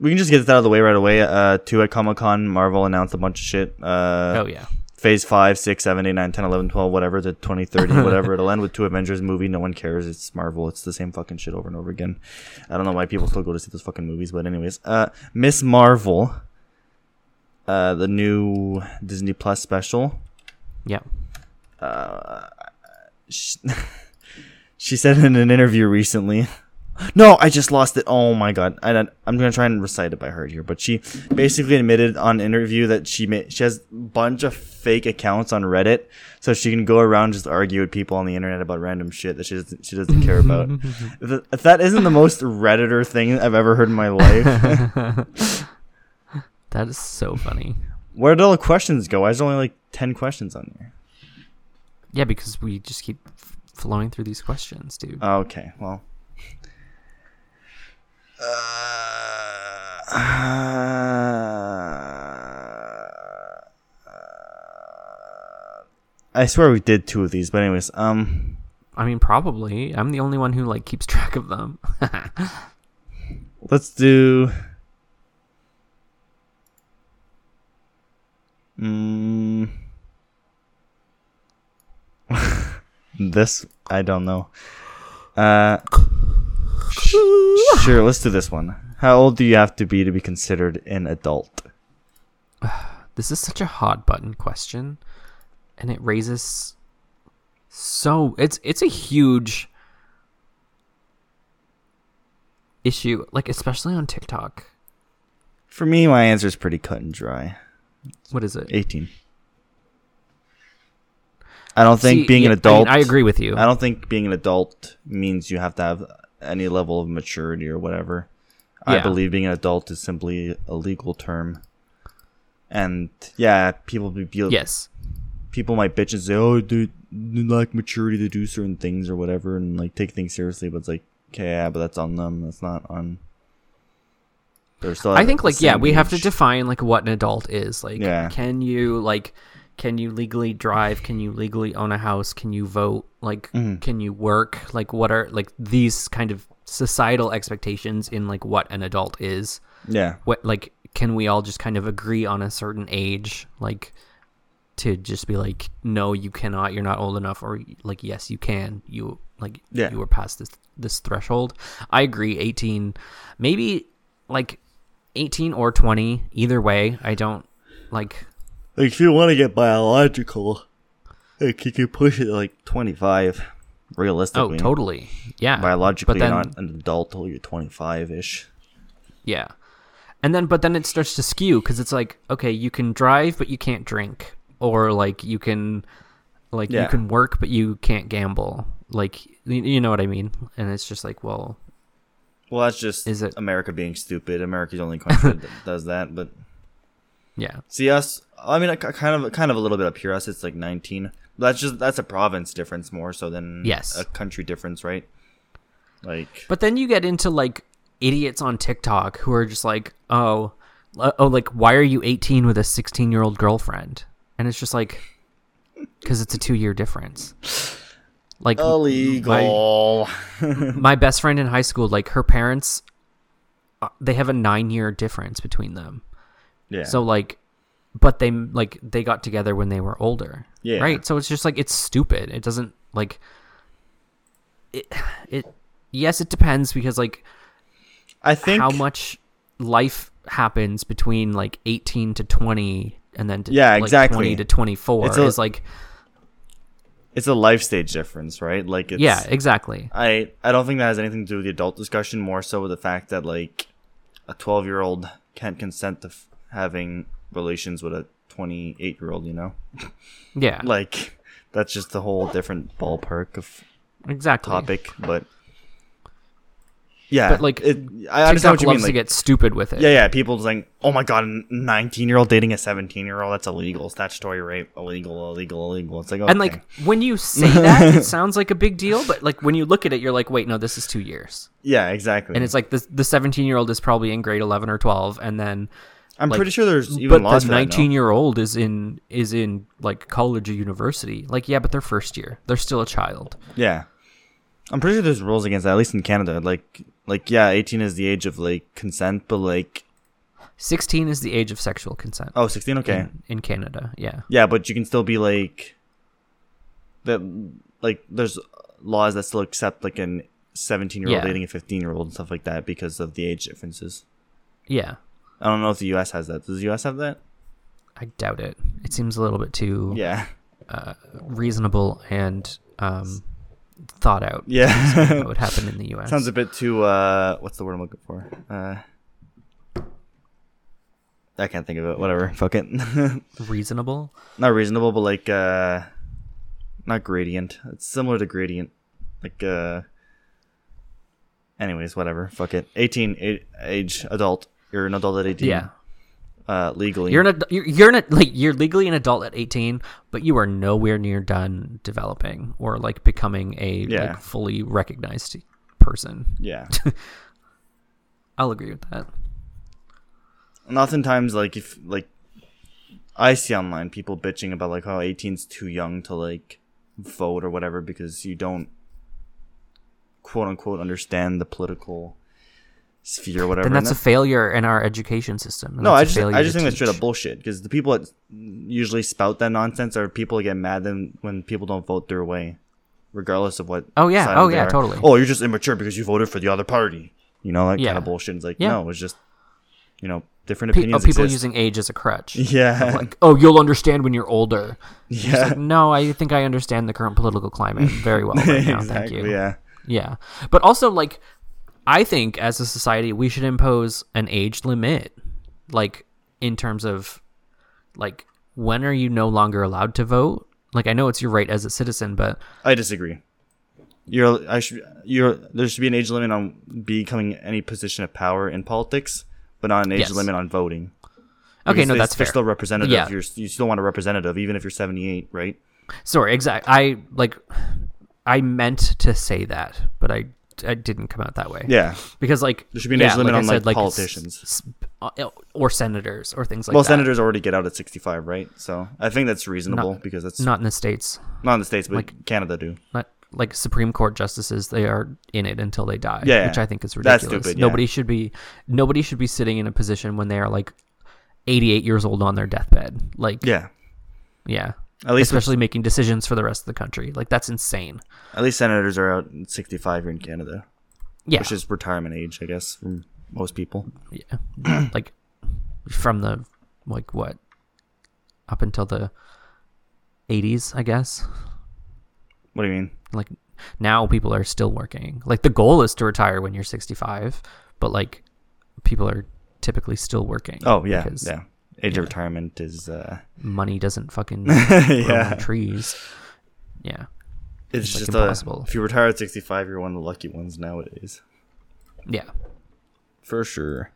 we can just get this out of the way right away. Uh, two at Comic Con, Marvel announced a bunch of shit. Uh, oh yeah. Phase 5, 6, 7, 8, 9, 10, 11, 12, whatever, to 2030, whatever. It'll end with two Avengers movie. No one cares. It's Marvel. It's the same fucking shit over and over again. I don't know why people still go to see those fucking movies, but anyways. Uh, Miss Marvel, uh, the new Disney Plus special. Yeah. Uh, she, she said in an interview recently. No, I just lost it. Oh my god! I don't, I'm gonna try and recite it by heart here, but she basically admitted on interview that she she has a bunch of fake accounts on Reddit, so she can go around just argue with people on the internet about random shit that she doesn't she doesn't care about. if, that isn't the most redditor thing I've ever heard in my life, That is so funny. where did all the questions go? Why is there only like ten questions on there? Yeah, because we just keep f- flowing through these questions, dude. Oh, Okay, well. I swear we did two of these, but anyways, um, I mean, probably. I'm the only one who like keeps track of them. let's do. Mm, this I don't know. Uh, sure, let's do this one. How old do you have to be to be considered an adult? this is such a hot button question, and it raises so it's it's a huge issue, like especially on TikTok. For me, my answer is pretty cut and dry. What is it? 18. I don't think See, being yeah, an I mean, adult. I, agree with you. I don't think being an adult means you have to have any level of maturity or whatever. I believe being an adult is simply a legal term. And yeah, people be, be yes. people might bitch and say, "Oh, dude, they lack maturity to do certain things or whatever," and like take things seriously. But it's like, okay, yeah, but that's on them. That's not on. They're still. I think like yeah, we have to define like what an adult is. Like Yeah. can you like can you legally drive? Can you legally own a house? Can you vote? Like Mhm. can you work? Like what are like these kind of societal expectations in like what an adult is? Yeah, What like can we all just kind of agree on a certain age like to just be like no you cannot you're not old enough or like yes you can you like Yeah. you were past this this threshold i agree 18 maybe like 18 or 20 either way i don't like like if you want to get biological, like you could push it like twenty five. Realistically, oh Realistically, totally yeah biologically, but then you're not an adult till you're twenty five ish. yeah and then but then it starts to skew because it's like okay you can drive but you can't drink or like you can like Yeah. you can work but you can't gamble like you, you know what i mean and it's just like well Well, that's just Is it- America being stupid. America's the only country that does that, but Yeah. See us. I mean, kind of, kind of a little bit up here. Us, it's like 19. That's just that's a province difference more so than Yes. a country difference, right? Like, But then you get into like idiots on TikTok who are just like, oh, oh, like why are you 18 with a 16 year old girlfriend? And it's just like, because it's a two year difference. Like my, illegal. my best friend in high school, like her parents, uh, they have a nine year difference between them. yeah. So like, but they like they got together when they were older. Yeah. Right. So it's just like it's stupid. It doesn't like. It it yes it depends because like I think how much life happens between like 18 to 20 and then to, Yeah, like, exactly. 20 to 24 It's a- is like it's a life stage difference, right? Like, it's, yeah exactly I I don't think that has anything to do with the adult discussion. More so with the fact that like a 12 year old can't consent to f- having relations with a 28 year old. You know, yeah like that's just a whole different ballpark of exactly topic. But yeah, But, like, it, I understand what you mean. to Like, get stupid with it yeah, yeah, people just like, oh my god, a 19 year old dating a 17 year old, that's illegal, statutory rape, illegal, illegal, illegal. It's like, okay. and like when you say that it sounds like a big deal but like when you look at it you're like wait no this is two years yeah, exactly. and it's like the the 17 year old is probably in grade 11 or 12 and then I'm like, pretty sure there's even but laws the for that now. 19 year old is in is in like college or university like yeah but they're first year they're still a child Yeah. I'm pretty sure there's rules against that, at least in Canada. Like, like yeah, 18 is the age of like consent, but like, 16 is the age of sexual consent oh, 16, okay, in, in Canada. Yeah. yeah, but you can still be like, that, like, there's laws that still accept like an 17 year old dating a 15 year old and stuff like that because of the age differences. Yeah. I don't know if the U.S. has that. Does the U.S. have that? I doubt it. It seems a little bit too Yeah, uh, reasonable and um, thought out. yeah. what would happen in the U.S. Sounds a bit too. uh What's the word I'm looking for? Uh I can't think of it. Whatever. Fuck it. reasonable. not reasonable, but like uh not gradient. It's similar to gradient. Like uh anyways, whatever. Fuck it. 18 a- age adult. You're an adult at 18. Yeah. Uh legally. You're an ad- you're, you're an, like you're legally an adult at 18, but you are nowhere near done developing or like becoming a Yeah. like fully recognized person. yeah. I'll agree with that. and oftentimes like if like I see online people bitching about like how 18's too young to like vote or whatever because you don't quote unquote understand the political sphere whatever. Then And that's a failure in our education system. no, that's I just I just think that's straight up bullshit because the people that usually spout that nonsense are people that get mad then when people don't vote their way, regardless of what. Oh, yeah. Oh, yeah, are. totally. Oh, you're just immature because you voted for the other party. You know that kind of bullshit. It's like Yeah. no, it's just you know different Pe- oh, people exist. using age as a crutch. yeah, like, oh, you'll understand when you're older. Yeah. like, no, I think I understand the current political climate very well right now. Thank you. Yeah. Yeah. But also, like, I think as a society, we should impose an age limit, like, in terms of, like, when are you no longer allowed to vote? Like, I know it's your right as a citizen, but I disagree. You're I should you're there should be an age limit on becoming any position of power in politics, but not an age Yes. limit on voting. okay, Because no, they- that's fair. still representative. Yeah. You're you still want a representative, even if you're 78, right? Sorry, exact. I like, I meant to say that, but I, I didn't come out that way. Yeah. because like There should be an yeah, age limit I on, said, like, s- politicians. s- uh, or senators or things like that. well, that. senators already get out at 65, right? So I think that's reasonable because that's not, not in the states. Not in the states, but like- Canada do. Not like Supreme Court justices, they are in it until they die. Yeah, which. I think is That's ridiculous. stupid, yeah. Nobody should be nobody should be sitting in a position when they are like 88 years old on their deathbed. Like Yeah. yeah. At least Especially making decisions for the rest of the country. Like that's insane. at least senators are out 65 here in Canada, Yeah. which is retirement age, I guess, for most people. yeah. like from the like what up until the 80s, I guess. What do you mean? Like now people are still working. Like the goal is to retire when you're 65, but like people are typically still working. Oh, yeah. Yeah. Age yeah. of retirement is uh money doesn't fucking yeah. trees. Yeah. It's, It's, like, just impossible. Uh, if you retire at 65, you're one of the lucky ones nowadays. Yeah. For sure.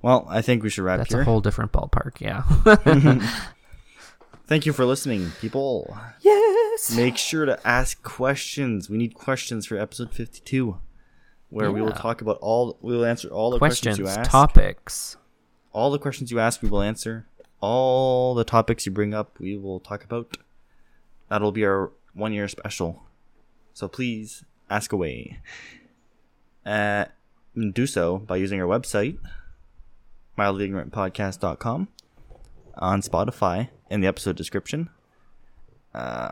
Well, I think we should wrap That's here. a whole different ballpark. Yeah. Thank you for listening, people. yes. Make sure to ask questions. We need questions for episode 52, where we will talk about all. We will answer all the questions, Questions, you ask. topics. All the questions you ask, we will answer. All the topics you bring up, we will talk about. That'll be our one year special. So please ask away. Uh, do so by using our website, mildlyignorantpodcast.com, on Spotify, in the episode description. Uh,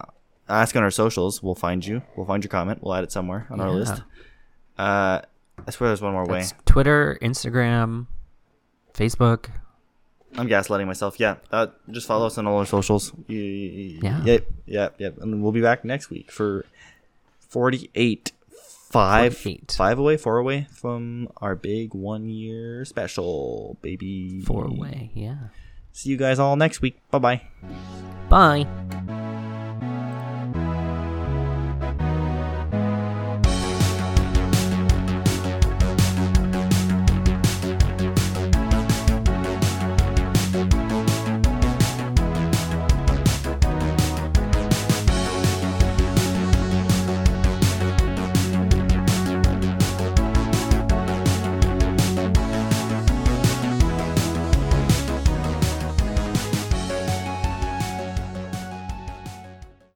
ask on our socials. We'll find you. We'll find your comment. We'll add it somewhere on our list. Uh, I swear there's one more way. Twitter, Instagram, Facebook. I'm gaslighting myself. Yeah, uh, just follow us on all our socials. Yeah. Yep. Yep. Yep. And we'll be back next week for 48. Five, 48. five away, four away from our big one year special, baby. Four way. Yeah. See you guys all next week. Bye bye. Bye.